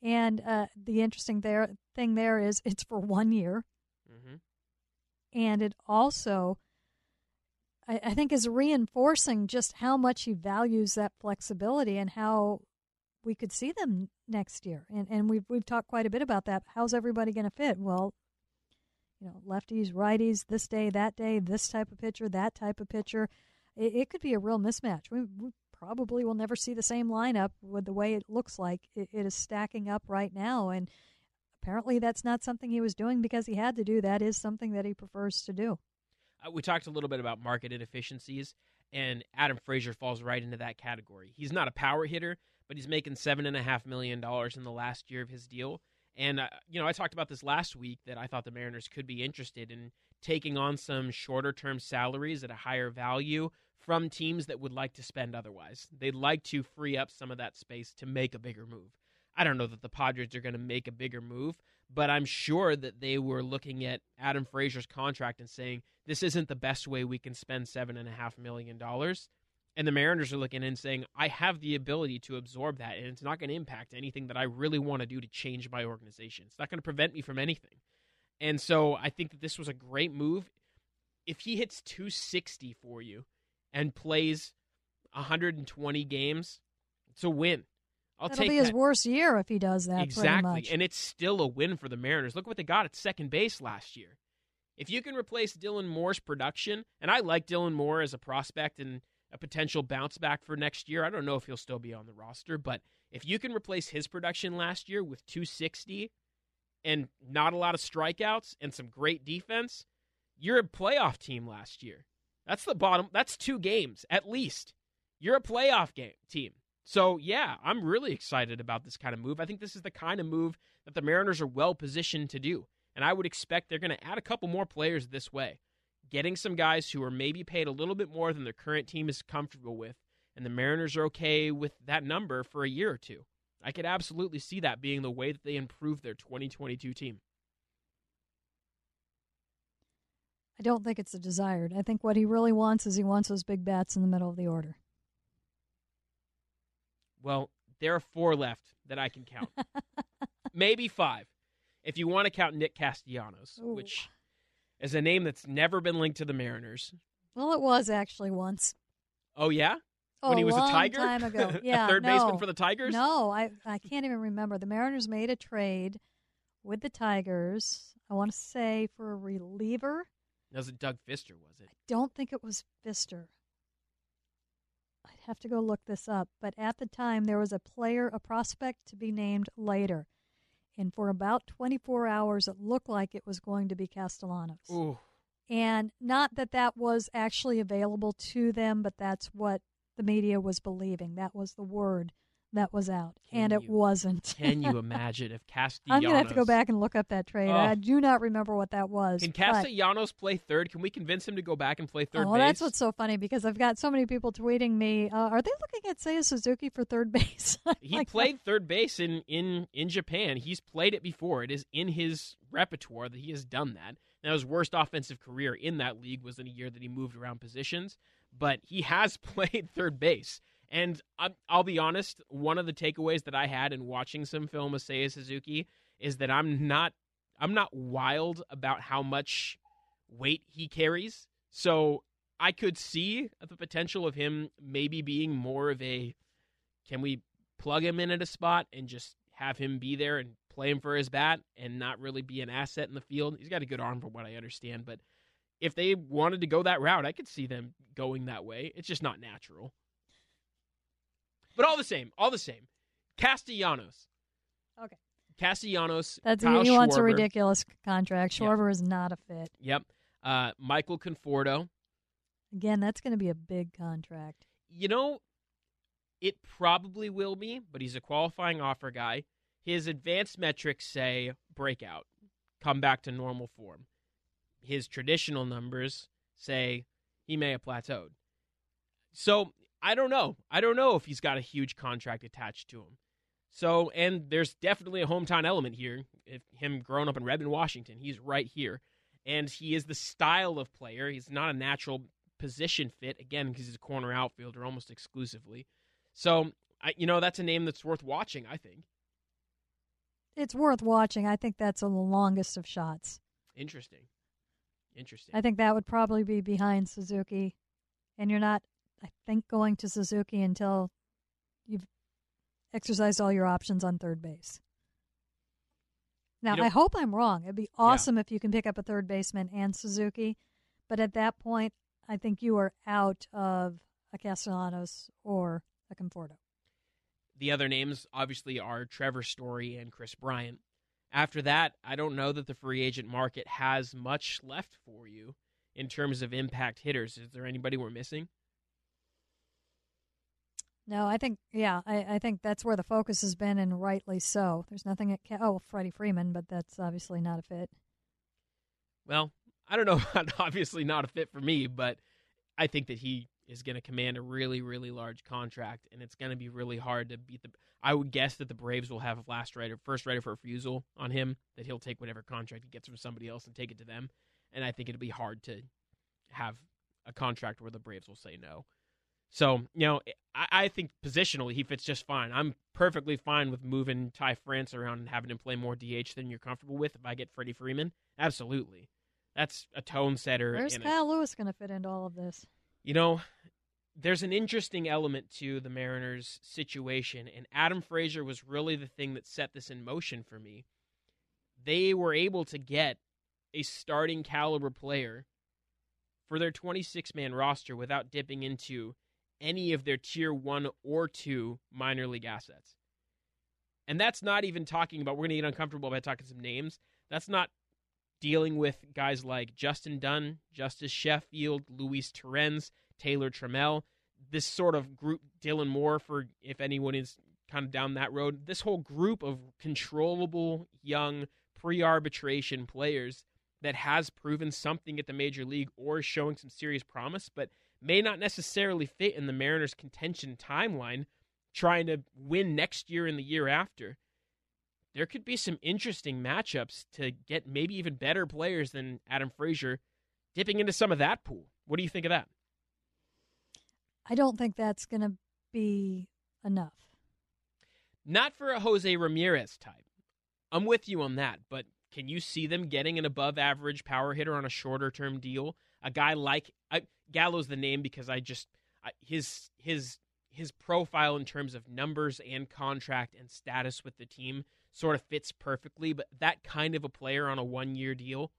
S2: And uh, the interesting there thing there is it's for one year.
S1: Mm-hmm.
S2: And it also, I, I think, is reinforcing just how much he values that flexibility and how we could see them next year. And and we've we've talked quite a bit about that. How's everybody going to fit? Well, you know, lefties, righties, this day, that day, this type of pitcher, that type of pitcher. It, it could be a real mismatch. We, we, probably will never see the same lineup with the way it looks like it, it is stacking up right now. And apparently, that's not something he was doing because he had to do. That is something that he prefers to do.
S1: Uh, we talked a little bit about market inefficiencies, and Adam Frazier falls right into that category. He's not a power hitter, but he's making seven and a half million dollars in the last year of his deal. And uh, you know, I talked about this last week that I thought the Mariners could be interested in taking on some shorter term salaries at a higher value from teams that would like to spend otherwise. They'd like to free up some of that space to make a bigger move. I don't know that the Padres are going to make a bigger move, but I'm sure that they were looking at Adam Frazier's contract and saying, this isn't the best way we can spend $7.5 million. And the Mariners are looking and saying, I have the ability to absorb that, and it's not going to impact anything that I really want to do to change my organization. It's not going to prevent me from anything. And so I think that this was a great move. If he hits 260 for you and plays 120 games, it's a win. I'll
S2: That'll
S1: take
S2: be
S1: that.
S2: his worst year if he does that.
S1: Exactly. And it's still a win for the Mariners. Look what they got at second base last year. If you can replace Dylan Moore's production, and I like Dylan Moore as a prospect and a potential bounce back for next year. I don't know if he'll still be on the roster, but if you can replace his production last year with 260 and not a lot of strikeouts and some great defense, you're a playoff team last year. That's the bottom. That's two games at least. You're a playoff game team. So, yeah, I'm really excited about this kind of move. I think this is the kind of move that the Mariners are well positioned to do. And I would expect they're going to add a couple more players this way getting some guys who are maybe paid a little bit more than their current team is comfortable with, and the Mariners are okay with that number for a year or two. I could absolutely see that being the way that they improve their 2022 team.
S2: I don't think it's a desired. I think what he really wants is he wants those big bats in the middle of the order.
S1: Well, there are four left that I can count. [laughs] Maybe five. If you want to count Nick Castellanos,
S2: Ooh.
S1: which is a name that's never been linked to the Mariners.
S2: Well, it was actually once.
S1: Oh yeah,
S2: Oh,
S1: when he was
S2: a long
S1: a Tiger,
S2: time ago. [laughs] Yeah,
S1: a third
S2: no.
S1: baseman for the Tigers.
S2: No, I I can't even remember. The Mariners made a trade with the Tigers. I want to say for a reliever.
S1: was it Doug Fister? Was it?
S2: I don't think it was Fister. I'd have to go look this up. But at the time, there was a player, a prospect to be named later. And for about 24 hours, it looked like it was going to be Castellanos.
S1: Ooh,
S2: And not that that was actually available to them, but that's what the media was believing. That was the word that was out.
S1: Can
S2: and it wasn't.
S1: can you [laughs] imagine if Castellanos?
S2: I'm going to have to go back and look up that trade.
S1: Oh.
S2: I do not remember what that was.
S1: Can
S2: but-
S1: Castellanos play third? Can we convince him to go back and play third
S2: oh,
S1: base?
S2: that's what's so funny because I've got so many people tweeting me. Uh, are they looking at Seiya Suzuki for third [laughs] base? [laughs]
S1: He
S2: like,
S1: played third base in, in, in Japan. He's played it before. It is in his repertoire that he has done that. Now, his worst offensive career in that league was in a year that he moved around positions, but he has played third base. And I'm, I'll be honest, one of the takeaways that I had in watching some film of Seiya Suzuki is that I'm not I'm not wild about how much weight he carries. So I could see the potential of him maybe being more of a can we plug him in at a spot and just have him be there and play him for his bat and not really be an asset in the field? He's got a good arm from what I understand, but if they wanted to go that route, I could see them going that way. It's just not natural. But all the same, all the same. Castellanos.
S2: Okay.
S1: Castellanos.
S2: That's
S1: Kyle
S2: he wants a ridiculous contract. Schwarber is not a fit.
S1: Yep. Uh, Michael Conforto.
S2: Again, that's going to be a big contract.
S1: You know, it probably will be, but he's a qualifying offer guy. His advanced metrics say breakout, come back to normal form. His traditional numbers say he may have plateaued. So I don't know. I don't know if he's got a huge contract attached to him. So, and there's definitely a hometown element here. If him growing up in Redmond, Washington, he's right here, and he is the style of player. He's not a natural position fit again because he's a corner outfielder almost exclusively. So, I, you know, that's a name that's worth watching. I think
S2: It's worth watching. I think that's the longest of shots.
S1: interesting. Interesting.
S2: I think that would probably be behind Suzuki. And you're not, I think, going to Suzuki until you've exercised all your options on third base. Now, I hope I'm wrong. It'd be awesome if you can pick up a third baseman and Suzuki, but at that point, I think you are out of a Castellanos or a Conforto.
S1: The other names, obviously, are Trevor Story and Kris Bryant. After that, I don't know that the free agent market has much left for you in terms of impact hitters. Is there anybody we're missing?
S2: No, I think yeah, I, I think that's where the focus has been, and rightly so. There's nothing at ca- oh Freddie Freeman, but that's obviously not a fit.
S1: Well, I don't know. [laughs] obviously, not a fit for me, but I think that he is going to command a really, really large contract, and it's going to be really hard to beat the. I would guess that the Braves will have a last right or first right of refusal on him. That he'll take whatever contract he gets from somebody else and take it to them, and I think it'll be hard to have a contract where the Braves will say no. So you know, I, I think positionally he fits just fine. I'm perfectly fine with moving Ty France around and having him play more DH than you're comfortable with. If I get Freddie Freeman, absolutely, that's a tone setter.
S2: Where's Kyle Lewis going to fit into all of this?
S1: you know, there's an interesting element to the Mariners' situation, and Adam Frazier was really the thing that set this in motion for me. They were able to get a starting caliber player for their 26 man roster without dipping into any of their tier one or two minor league assets. And that's not even talking about, we're going to get uncomfortable by talking some names. That's not dealing with guys like Justin Dunn, Justus Sheffield, Luis Torrens, Taylor Trammell, this sort of group, Dylan Moore, for if anyone is kind of down that road, this whole group of controllable young pre arbitration players that has proven something at the major league or showing some serious promise, but may not necessarily fit in the Mariners' contention timeline, trying to win next year and the year after there could be some interesting matchups to get maybe even better players than Adam Frazier dipping into some of that pool. What do you think of that?
S2: I don't think that's going to be enough.
S1: Not for a Jose Ramirez type. I'm with you on that, but can you see them getting an above average power hitter on a shorter term deal? A guy like Gallo's the name because I just his his his profile in terms of numbers and contract and status with the team sort of fits perfectly, but that kind of a player on a one year deal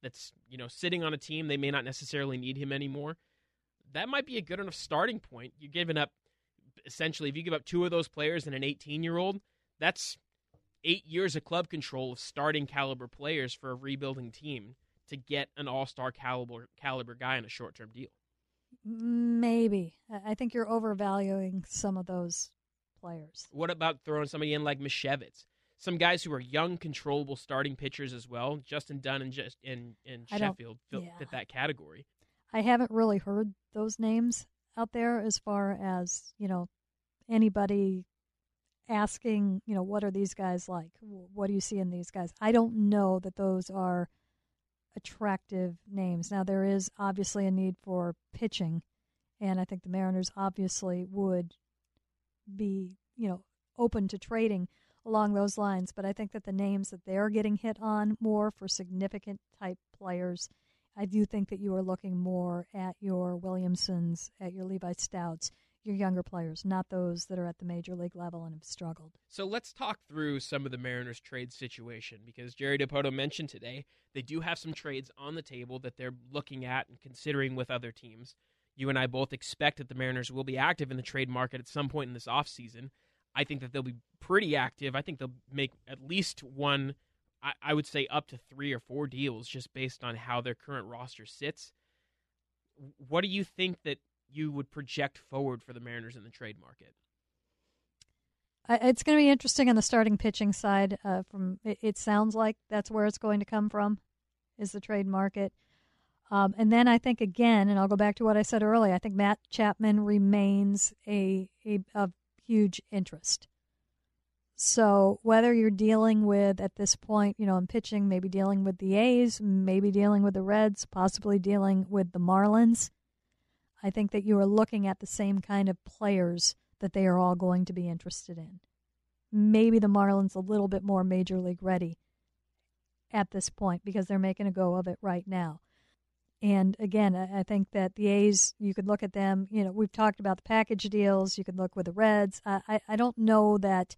S1: that's, you know, sitting on a team they may not necessarily need him anymore. That might be a good enough starting point. You're giving up essentially if you give up two of those players and an 18 year old, that's eight years of club control of starting caliber players for a rebuilding team to get an all star caliber caliber guy in a short term deal.
S2: Maybe. I think you're overvaluing some of those players.
S1: What about throwing somebody in like Misiewicz? Some guys who are young, controllable starting pitchers as well. Justin Dunn and just and, and Sheffield fit,
S2: yeah.
S1: that category.
S2: I haven't really heard those names out there as far as, you know, anybody asking, you know, what are these guys like? What do you see in these guys? I don't know that those are attractive names. Now, there is obviously a need for pitching, and I think the Mariners obviously would be, you know, open to trading along those lines. But I think that the names that they're getting hit on more for significant type players I do think that you are looking more at your Williamsons, at your Levi Stoudts, your younger players, not those that are at the major league level and have struggled.
S1: So let's talk through some of the Mariners trade situation because Jerry Dipoto mentioned today they do have some trades on the table that they're looking at and considering with other teams. You and I both expect that the Mariners will be active in the trade market at some point in this offseason. I think that they'll be pretty active. I think they'll make at least one, I, I would say up to three or four deals just based on how their current roster sits. What do you think that you would project forward for the Mariners in the trade market?
S2: It's going to be interesting on the starting pitching side. Uh, from it, sounds like that's where it's going to come from, is the trade market. Um, and then I think again, and I'll go back to what I said earlier. I think Matt Chapman remains a a of huge interest. So whether you're dealing with at this point, you know, in pitching, maybe dealing with the A's, maybe dealing with the Reds, possibly dealing with the Marlins, I think that you are looking at the same kind of players that they are all going to be interested in. Maybe the Marlins a little bit more major league ready at this point because they're making a go of it right now. And again, I think that the A's, you could look at them. You know, we've talked about the package deals. You could look with the Reds. I, I, I don't know that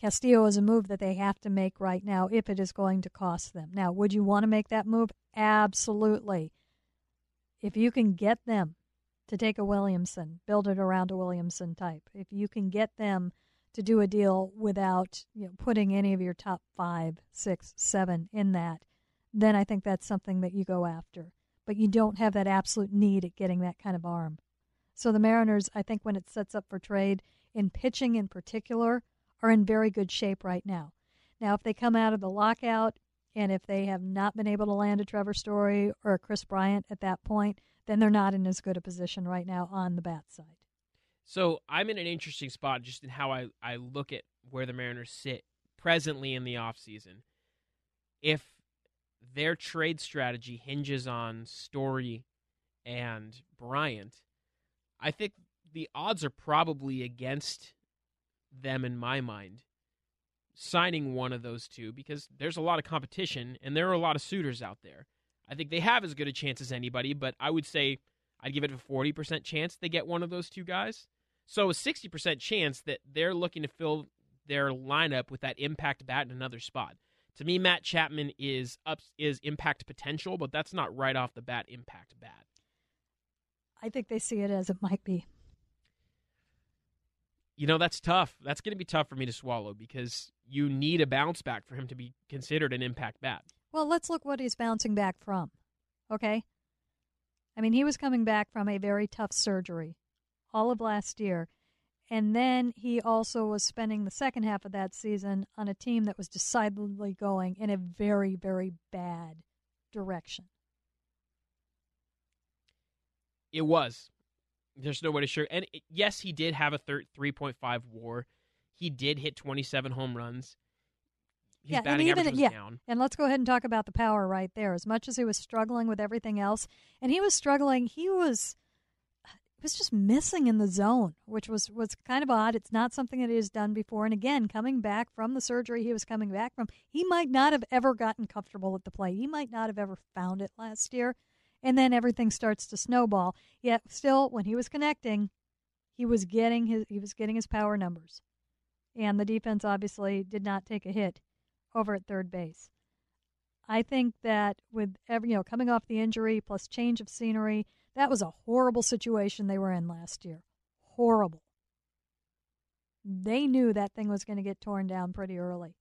S2: Castillo is a move that they have to make right now if it is going to cost them. Now, would you want to make that move? Absolutely. If you can get them to take a Williamson, build it around a Williamson type, if you can get them to do a deal without you know, putting any of your top five, six, seven in that, then I think that's something that you go after but you don't have that absolute need at getting that kind of arm. So the Mariners, I think, when it sets up for trade, in pitching in particular, are in very good shape right now. Now, if they come out of the lockout and if they have not been able to land a Trevor Story or a Kris Bryant at that point, then they're not in as good a position right now on the bat side.
S1: So I'm in an interesting spot just in how I, I look at where the Mariners sit presently in the offseason. If their trade strategy hinges on Story and Bryant, I think the odds are probably against them in my mind signing one of those two because there's a lot of competition and there are a lot of suitors out there. I think they have as good a chance as anybody, but I would say I'd give it a 40% chance they get one of those two guys. So a 60% chance that they're looking to fill their lineup with that impact bat in another spot. To me, Matt Chapman is up is impact potential, but that's not right off the bat impact bat.
S2: I think they see it as it might be.
S1: You know, that's tough. That's going to be tough for me to swallow because you need a bounce back for him to be considered an impact bat.
S2: Well, let's look what he's bouncing back from. Okay? I mean, he was coming back from a very tough surgery all of last year. And then he also was spending the second half of that season on a team that was decidedly going in a very, very bad direction.
S1: It was. There's no way to sure. And yes, he did have a thir- 3.5 WAR. He did hit 27 home runs. His
S2: yeah,
S1: batting
S2: and even,
S1: average was
S2: yeah.
S1: down.
S2: And let's go ahead and talk about the power right there. As much as he was struggling with everything else, and he was struggling, he was was just missing in the zone, which was was kind of odd. It's not something that he has done before. And again, coming back from the surgery he was coming back from, he might not have ever gotten comfortable at the plate. He might not have ever found it last year. And then everything starts to snowball. Yet still, when he was connecting, he was getting his he was getting his power numbers. And the defense obviously did not take a hit over at third base. I think that with every you know coming off the injury plus change of scenery, that was a horrible situation they were in last year. Horrible. They knew that thing was going to get torn down pretty early.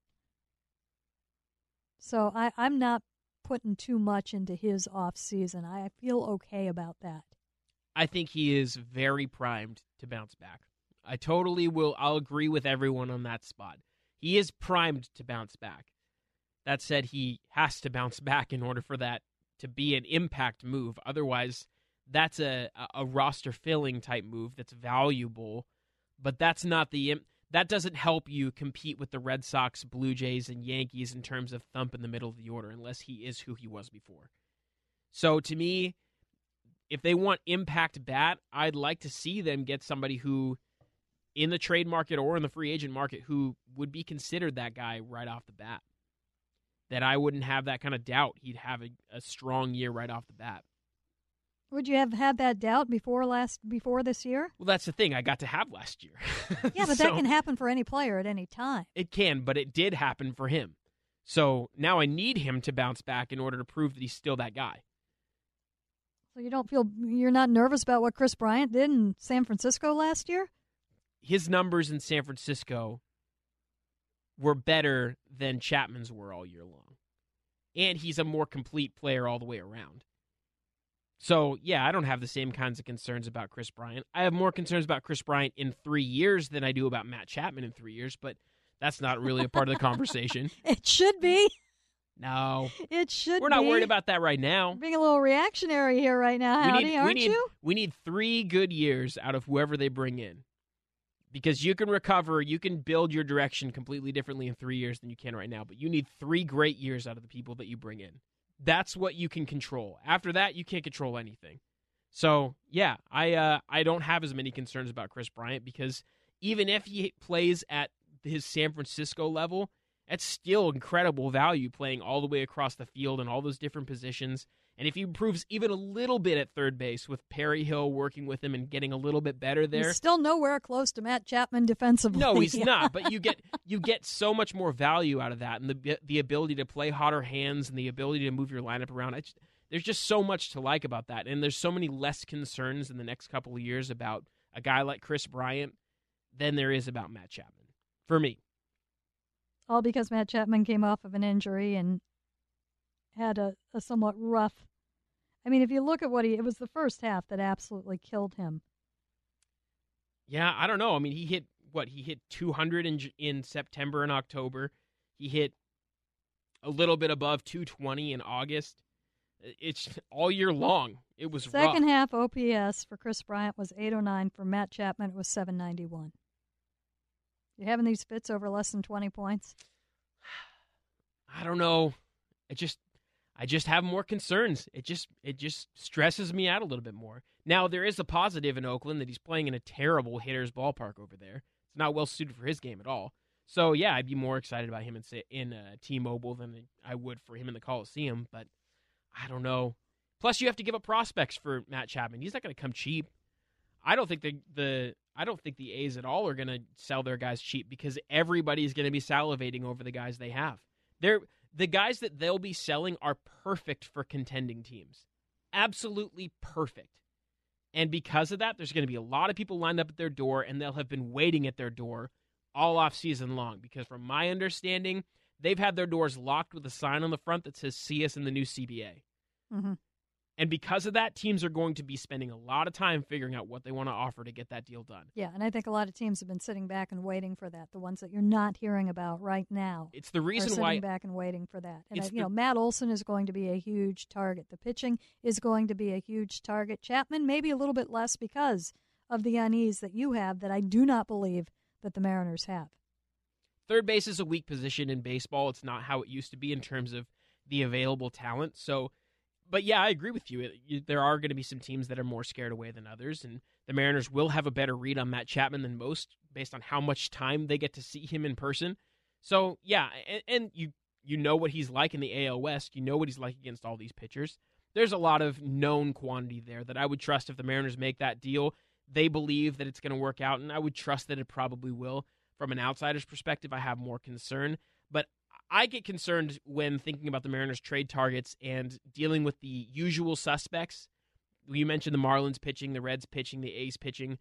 S2: So I, I'm not putting too much into his off season. I feel okay about that.
S1: I think he is very primed to bounce back. I totally will. I'll agree with everyone on that spot. He is primed to bounce back. That said, he has to bounce [laughs] back in order for that to be an impact move. Otherwise, that's a a roster filling type move that's valuable, but that's not the that doesn't help you compete with the Red Sox, Blue Jays, and Yankees in terms of thump in the middle of the order unless he is who he was before. So to me, if they want impact bat, I'd like to see them get somebody who in the trade market or in the free agent market who would be considered that guy right off the bat. That I wouldn't have that kind of doubt he'd have a, a strong year right off the bat.
S2: Would you have had that doubt before last before this year?
S1: Well, that's the thing. I got to have last year. [laughs]
S2: yeah, but so, that can happen for any player at any time.
S1: It can, but it did happen for him. So now I need him to bounce back in order to prove that he's still that guy.
S2: So you don't feel you're not nervous about what Kris Bryant did in San Francisco last year?
S1: His numbers in San Francisco were better than Chapman's were all year long. And he's a more complete player all the way around. So, yeah, I don't have the same kinds of concerns about Kris Bryant. I have more concerns about Kris Bryant in three years than I do about Matt Chapman in three years, but that's not really a part of the conversation. [laughs]
S2: it should be.
S1: No.
S2: It should
S1: We're not worried about that right now.
S2: Being a little reactionary here right now, Howdy,
S1: we need,
S2: aren't
S1: we need,
S2: you?
S1: We need three good years out of whoever they bring in. Because you can recover, you can build your direction completely differently in three years than you can right now. But you need three great years out of the people that you bring in. That's what you can control. After that, you can't control anything. So yeah, I uh, I don't have as many concerns about Kris Bryant because even if he plays at his San Francisco level, that's still incredible value playing all the way across the field in all those different positions And if he improves even a little bit at third base with Perry Hill working with him and getting a little bit better there,
S2: he's still nowhere close to Matt Chapman defensively.
S1: no, he's [laughs] not. But you get you get so much more value out of that, and the the ability to play hotter hands and the ability to move your lineup around. Just, there's just so much to like about that, and there's so many less concerns in the next couple of years about a guy like Kris Bryant than there is about Matt Chapman for me.
S2: All because Matt Chapman came off of an injury and had a, a somewhat rough. I mean, if you look at what he, it was the first half that absolutely killed him.
S1: Yeah, I don't know. I mean, he hit what he hit 200 in in September and October. He hit a little bit above 220 in August. It's all year long. It was
S2: second
S1: rough.
S2: half OPS for Chris Bryant was 809. For Matt Chapman, it was 791. You having these fits over less than 20 points? [sighs]
S1: I don't know. It just I just have more concerns. It just it just stresses me out a little bit more. Now there is a positive in Oakland that he's playing in a terrible hitter's ballpark over there. It's not well suited for his game at all. So yeah, I'd be more excited about him in in uh, T-Mobile than I would for him in the Coliseum. But I don't know. Plus, you have to give up prospects for Matt Chapman. He's not going to come cheap. I don't think the the I don't think the A's at all are going to sell their guys cheap because everybody's going to be salivating over the guys they have. They're the guys that they'll be selling are perfect for contending teams. Absolutely perfect. And because of that, there's going to be a lot of people lined up at their door, and they'll have been waiting at their door all off season long. Because from my understanding, they've had their doors locked with a sign on the front that says "See us in the new CBA."
S2: Mm-hmm.
S1: And because of that, teams are going to be spending a lot of time figuring out what they want to offer to get that deal done.
S2: Yeah, and I think a lot of teams have been sitting back and waiting for that. The ones that you're not hearing about right now.
S1: It's the reason
S2: sitting
S1: why sitting
S2: back and waiting for that. And I, uh, you
S1: the-
S2: know, Matt Olson is going to be a huge target. The pitching is going to be a huge target. Chapman maybe a little bit less because of the unease that you have that I do not believe that the Mariners have.
S1: third base is a weak position in baseball. It's not how it used to be in terms of the available talent. So, but yeah, I agree with you. It- you there are going to be some teams that are more scared away than others, and the Mariners will have a better read on Matt Chapman than most based on how much time they get to see him in person. So, yeah, and, and you you know what he's like in the AL West. You know what he's like against all these pitchers. There's a lot of known quantity there that I would trust if the Mariners make that deal. They believe that it's going to work out, and I would trust that it probably will. From an outsider's perspective, I have more concern. But I get concerned when thinking about the Mariners' trade targets and dealing with the usual suspects. You mentioned the Marlins pitching, the Reds pitching, the A's pitching.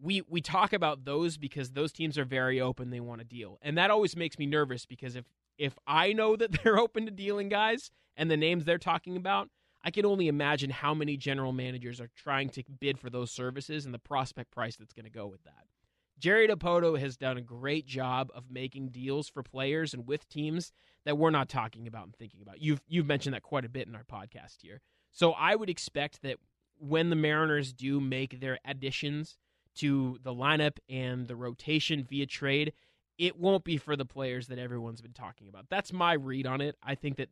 S1: We we talk about those because those teams are very open. They want to deal, and that always makes me nervous because if if I know that [laughs] they're open to dealing guys and the names they're talking about, I can only imagine how many general managers are trying to bid for those services and the prospect price that's going to go with that. Jerry Dipoto has done a great job of making deals for players and with teams that we're not talking about and thinking about. You've you've mentioned that quite a bit in our podcast here. So I would expect that when the Mariners do make their additions to the lineup and the rotation via trade, it won't be for the players that everyone's been talking about. That's my read on it. I think that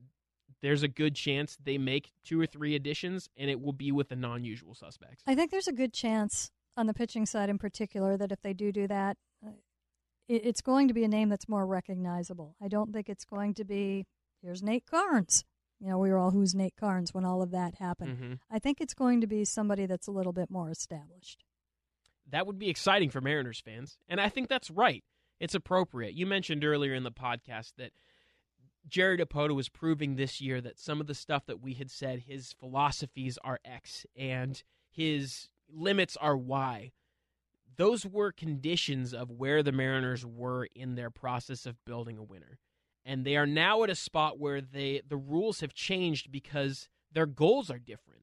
S1: there's a good chance they make two or three additions and it will be with the non-usual suspects.
S2: I think there's a good chance on the pitching side in particular that if they do do that, uh, it, it's going to be a name that's more recognizable. I don't think it's going to be here's Nate Karns. You know, we were all who's Nate Karns when all of that happened.
S1: Mhm.
S2: I think it's going to be somebody that's a little bit more established.
S1: that would be exciting for Mariners fans. And I think that's right. It's appropriate. You mentioned earlier in the podcast that Jerry Dipoto was proving this year that some of the stuff that we had said, his philosophies are X and his limits are why. Those were conditions of where the Mariners were in their process of building a winner. And they are now at a spot where they the rules have changed because their goals are different.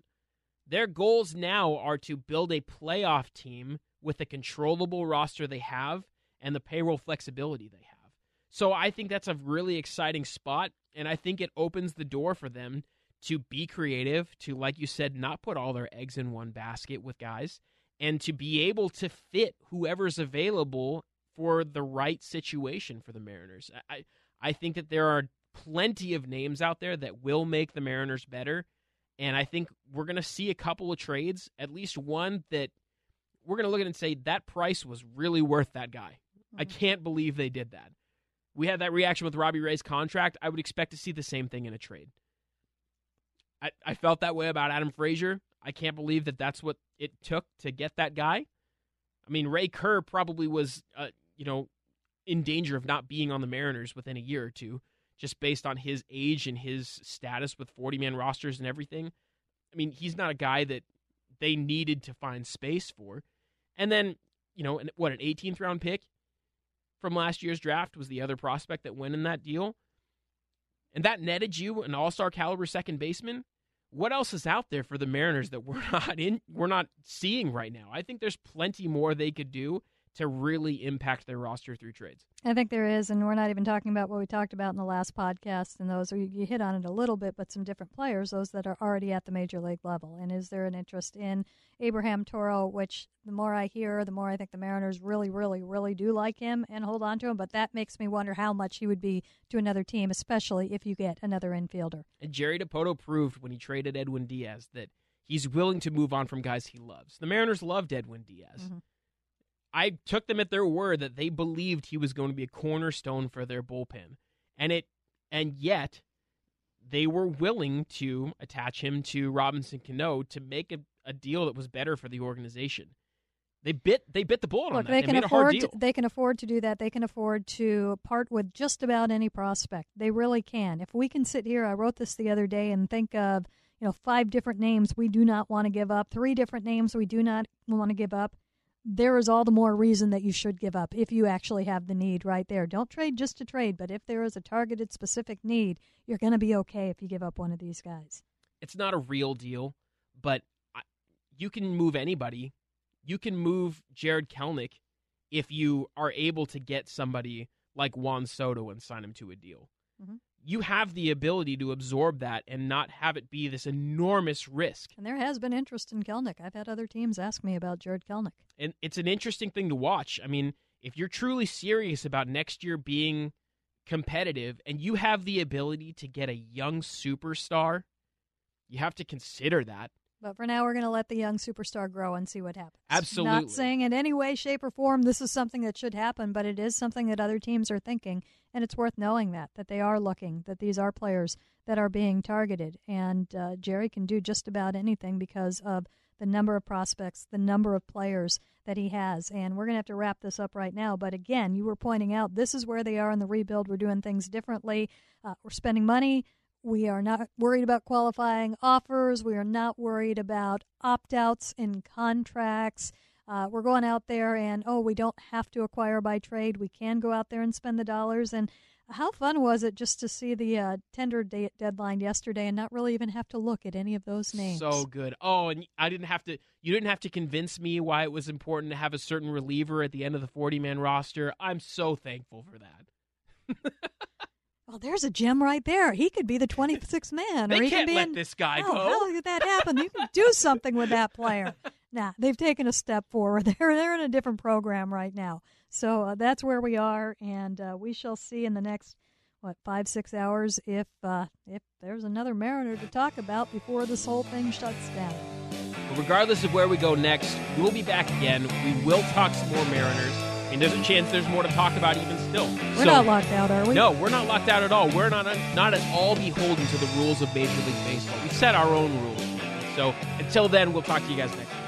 S1: Their goals now are to build a playoff team with the controllable roster they have and the payroll flexibility they have. So I think that's a really exciting spot, and I think it opens the door for them to be creative, to, like you said, not put all their eggs in one basket with guys, and to be able to fit whoever's available for the right situation for the Mariners. I, I think that there are plenty of names out there that will make the Mariners better. And I think we're going to see a couple of trades, at least one that we're going to look at and say that price was really worth that guy. I mm-hmm. can't believe they did that. We had that reaction with Robbie Ray's contract. I would expect to see the same thing in a trade. I, I felt that way about Adam Frazier. I can't believe that that's what it took to get that guy. I mean, Ray Kerr probably was, uh, you know, in danger of not being on the Mariners within a year or two, just based on his age and his status with 40 man rosters and everything. I mean, he's not a guy that they needed to find space for. And then, you know, what, an 18th round pick from last year's draft was the other prospect that went in that deal. And that netted you an all star caliber second baseman what else is out there for the Mariners that we're [laughs] not in we're not seeing right now? I think there's plenty more they could do to really impact their roster through trades.
S2: I think there is, and we're not even talking about what we talked about in the last podcast, and those you, you hit on it a little bit, but some different players, those that are already at the major league level. And is there an interest in Abraham Toro? Which the more I hear, the more I think the Mariners really, really, really do like him and hold on to him. But that makes me wonder how much he would be to another team, especially if you get another infielder.
S1: And Jerry Dipoto proved when he traded Edwin Diaz that he's willing to move on from guys he loves. The Mariners loved Edwin Diaz. Mm-hmm. I took them at their word that they believed he was going to be a cornerstone for their bullpen. And it and yet they were willing to attach him to Robinson Cano to make a, a deal that was better for the organization. They bit they bit the bullet
S2: Look,
S1: on that.
S2: They,
S1: they
S2: can afford to, they can afford to do that. They can afford to part with just about any prospect. They really can. If we can sit here, I wrote this the other day and think of, you know, five different names we do not want to give up, three different names we do not want to give up there is all the more reason that you should give up if you actually have the need right there. Don't trade just to trade, but if there is a targeted specific need, you're going to be okay if you give up one of these guys.
S1: It's not a real deal, but you can move anybody. You can move Jared Kelenic if you are able to get somebody like Juan Soto and sign him to a deal. Mm-hmm you have the ability to absorb that and not have it be this enormous risk.
S2: And there has been interest in Kelenic. I've had other teams ask me about Jared Kelenic.
S1: And it's an interesting thing to watch. I mean, if you're truly serious about next year being competitive and you have the ability to get a young superstar, you have to consider that.
S2: But for now, we're going to let the young superstar grow and see what happens.
S1: Absolutely.
S2: Not saying in any way, shape, or form this is something that should happen, but it is something that other teams are thinking. And it's worth knowing that, that they are looking, that these are players that are being targeted. And uh, Jerry can do just about anything because of the number of prospects, the number of players that he has. And we're going to have to wrap this up right now. But again, you were pointing out this is where they are in the rebuild. We're doing things differently. Uh, we're spending money we are not worried about qualifying offers. We are not worried about opt outs in contracts. Uh, we're going out there and, oh, we don't have to acquire by trade. We can go out there and spend the dollars. And how fun was it just to see the uh, tender date deadline yesterday and not really even have to look at any of those names?
S1: So good. Oh, and I didn't have to. You didn't have to convince me why it was important to have a certain reliever at the end of the forty-man roster. I'm so thankful for that. [laughs]
S2: Well, there's a gem right there. He could be the 26th man.
S1: they
S2: or he
S1: can't
S2: can be
S1: let
S2: in,
S1: this guy
S2: oh,
S1: go.
S2: How did that happen? You can do something with that player. [laughs] Nah, they've taken a step forward. [laughs] They're they're in a different program right now. So uh, that's where we are, and uh, we shall see in the next what five six hours if uh, if there's another Mariner to talk about before this whole thing shuts down.
S1: regardless of where we go next, we'll be back again. We will talk some more Mariners and there's a chance there's more to talk about even still.
S2: We're so, not locked out, are we?
S1: No, we're not locked out at all. We're not not at all beholden to the rules of Major League Baseball. We've set our own rules. So until then, we'll talk to you guys next time.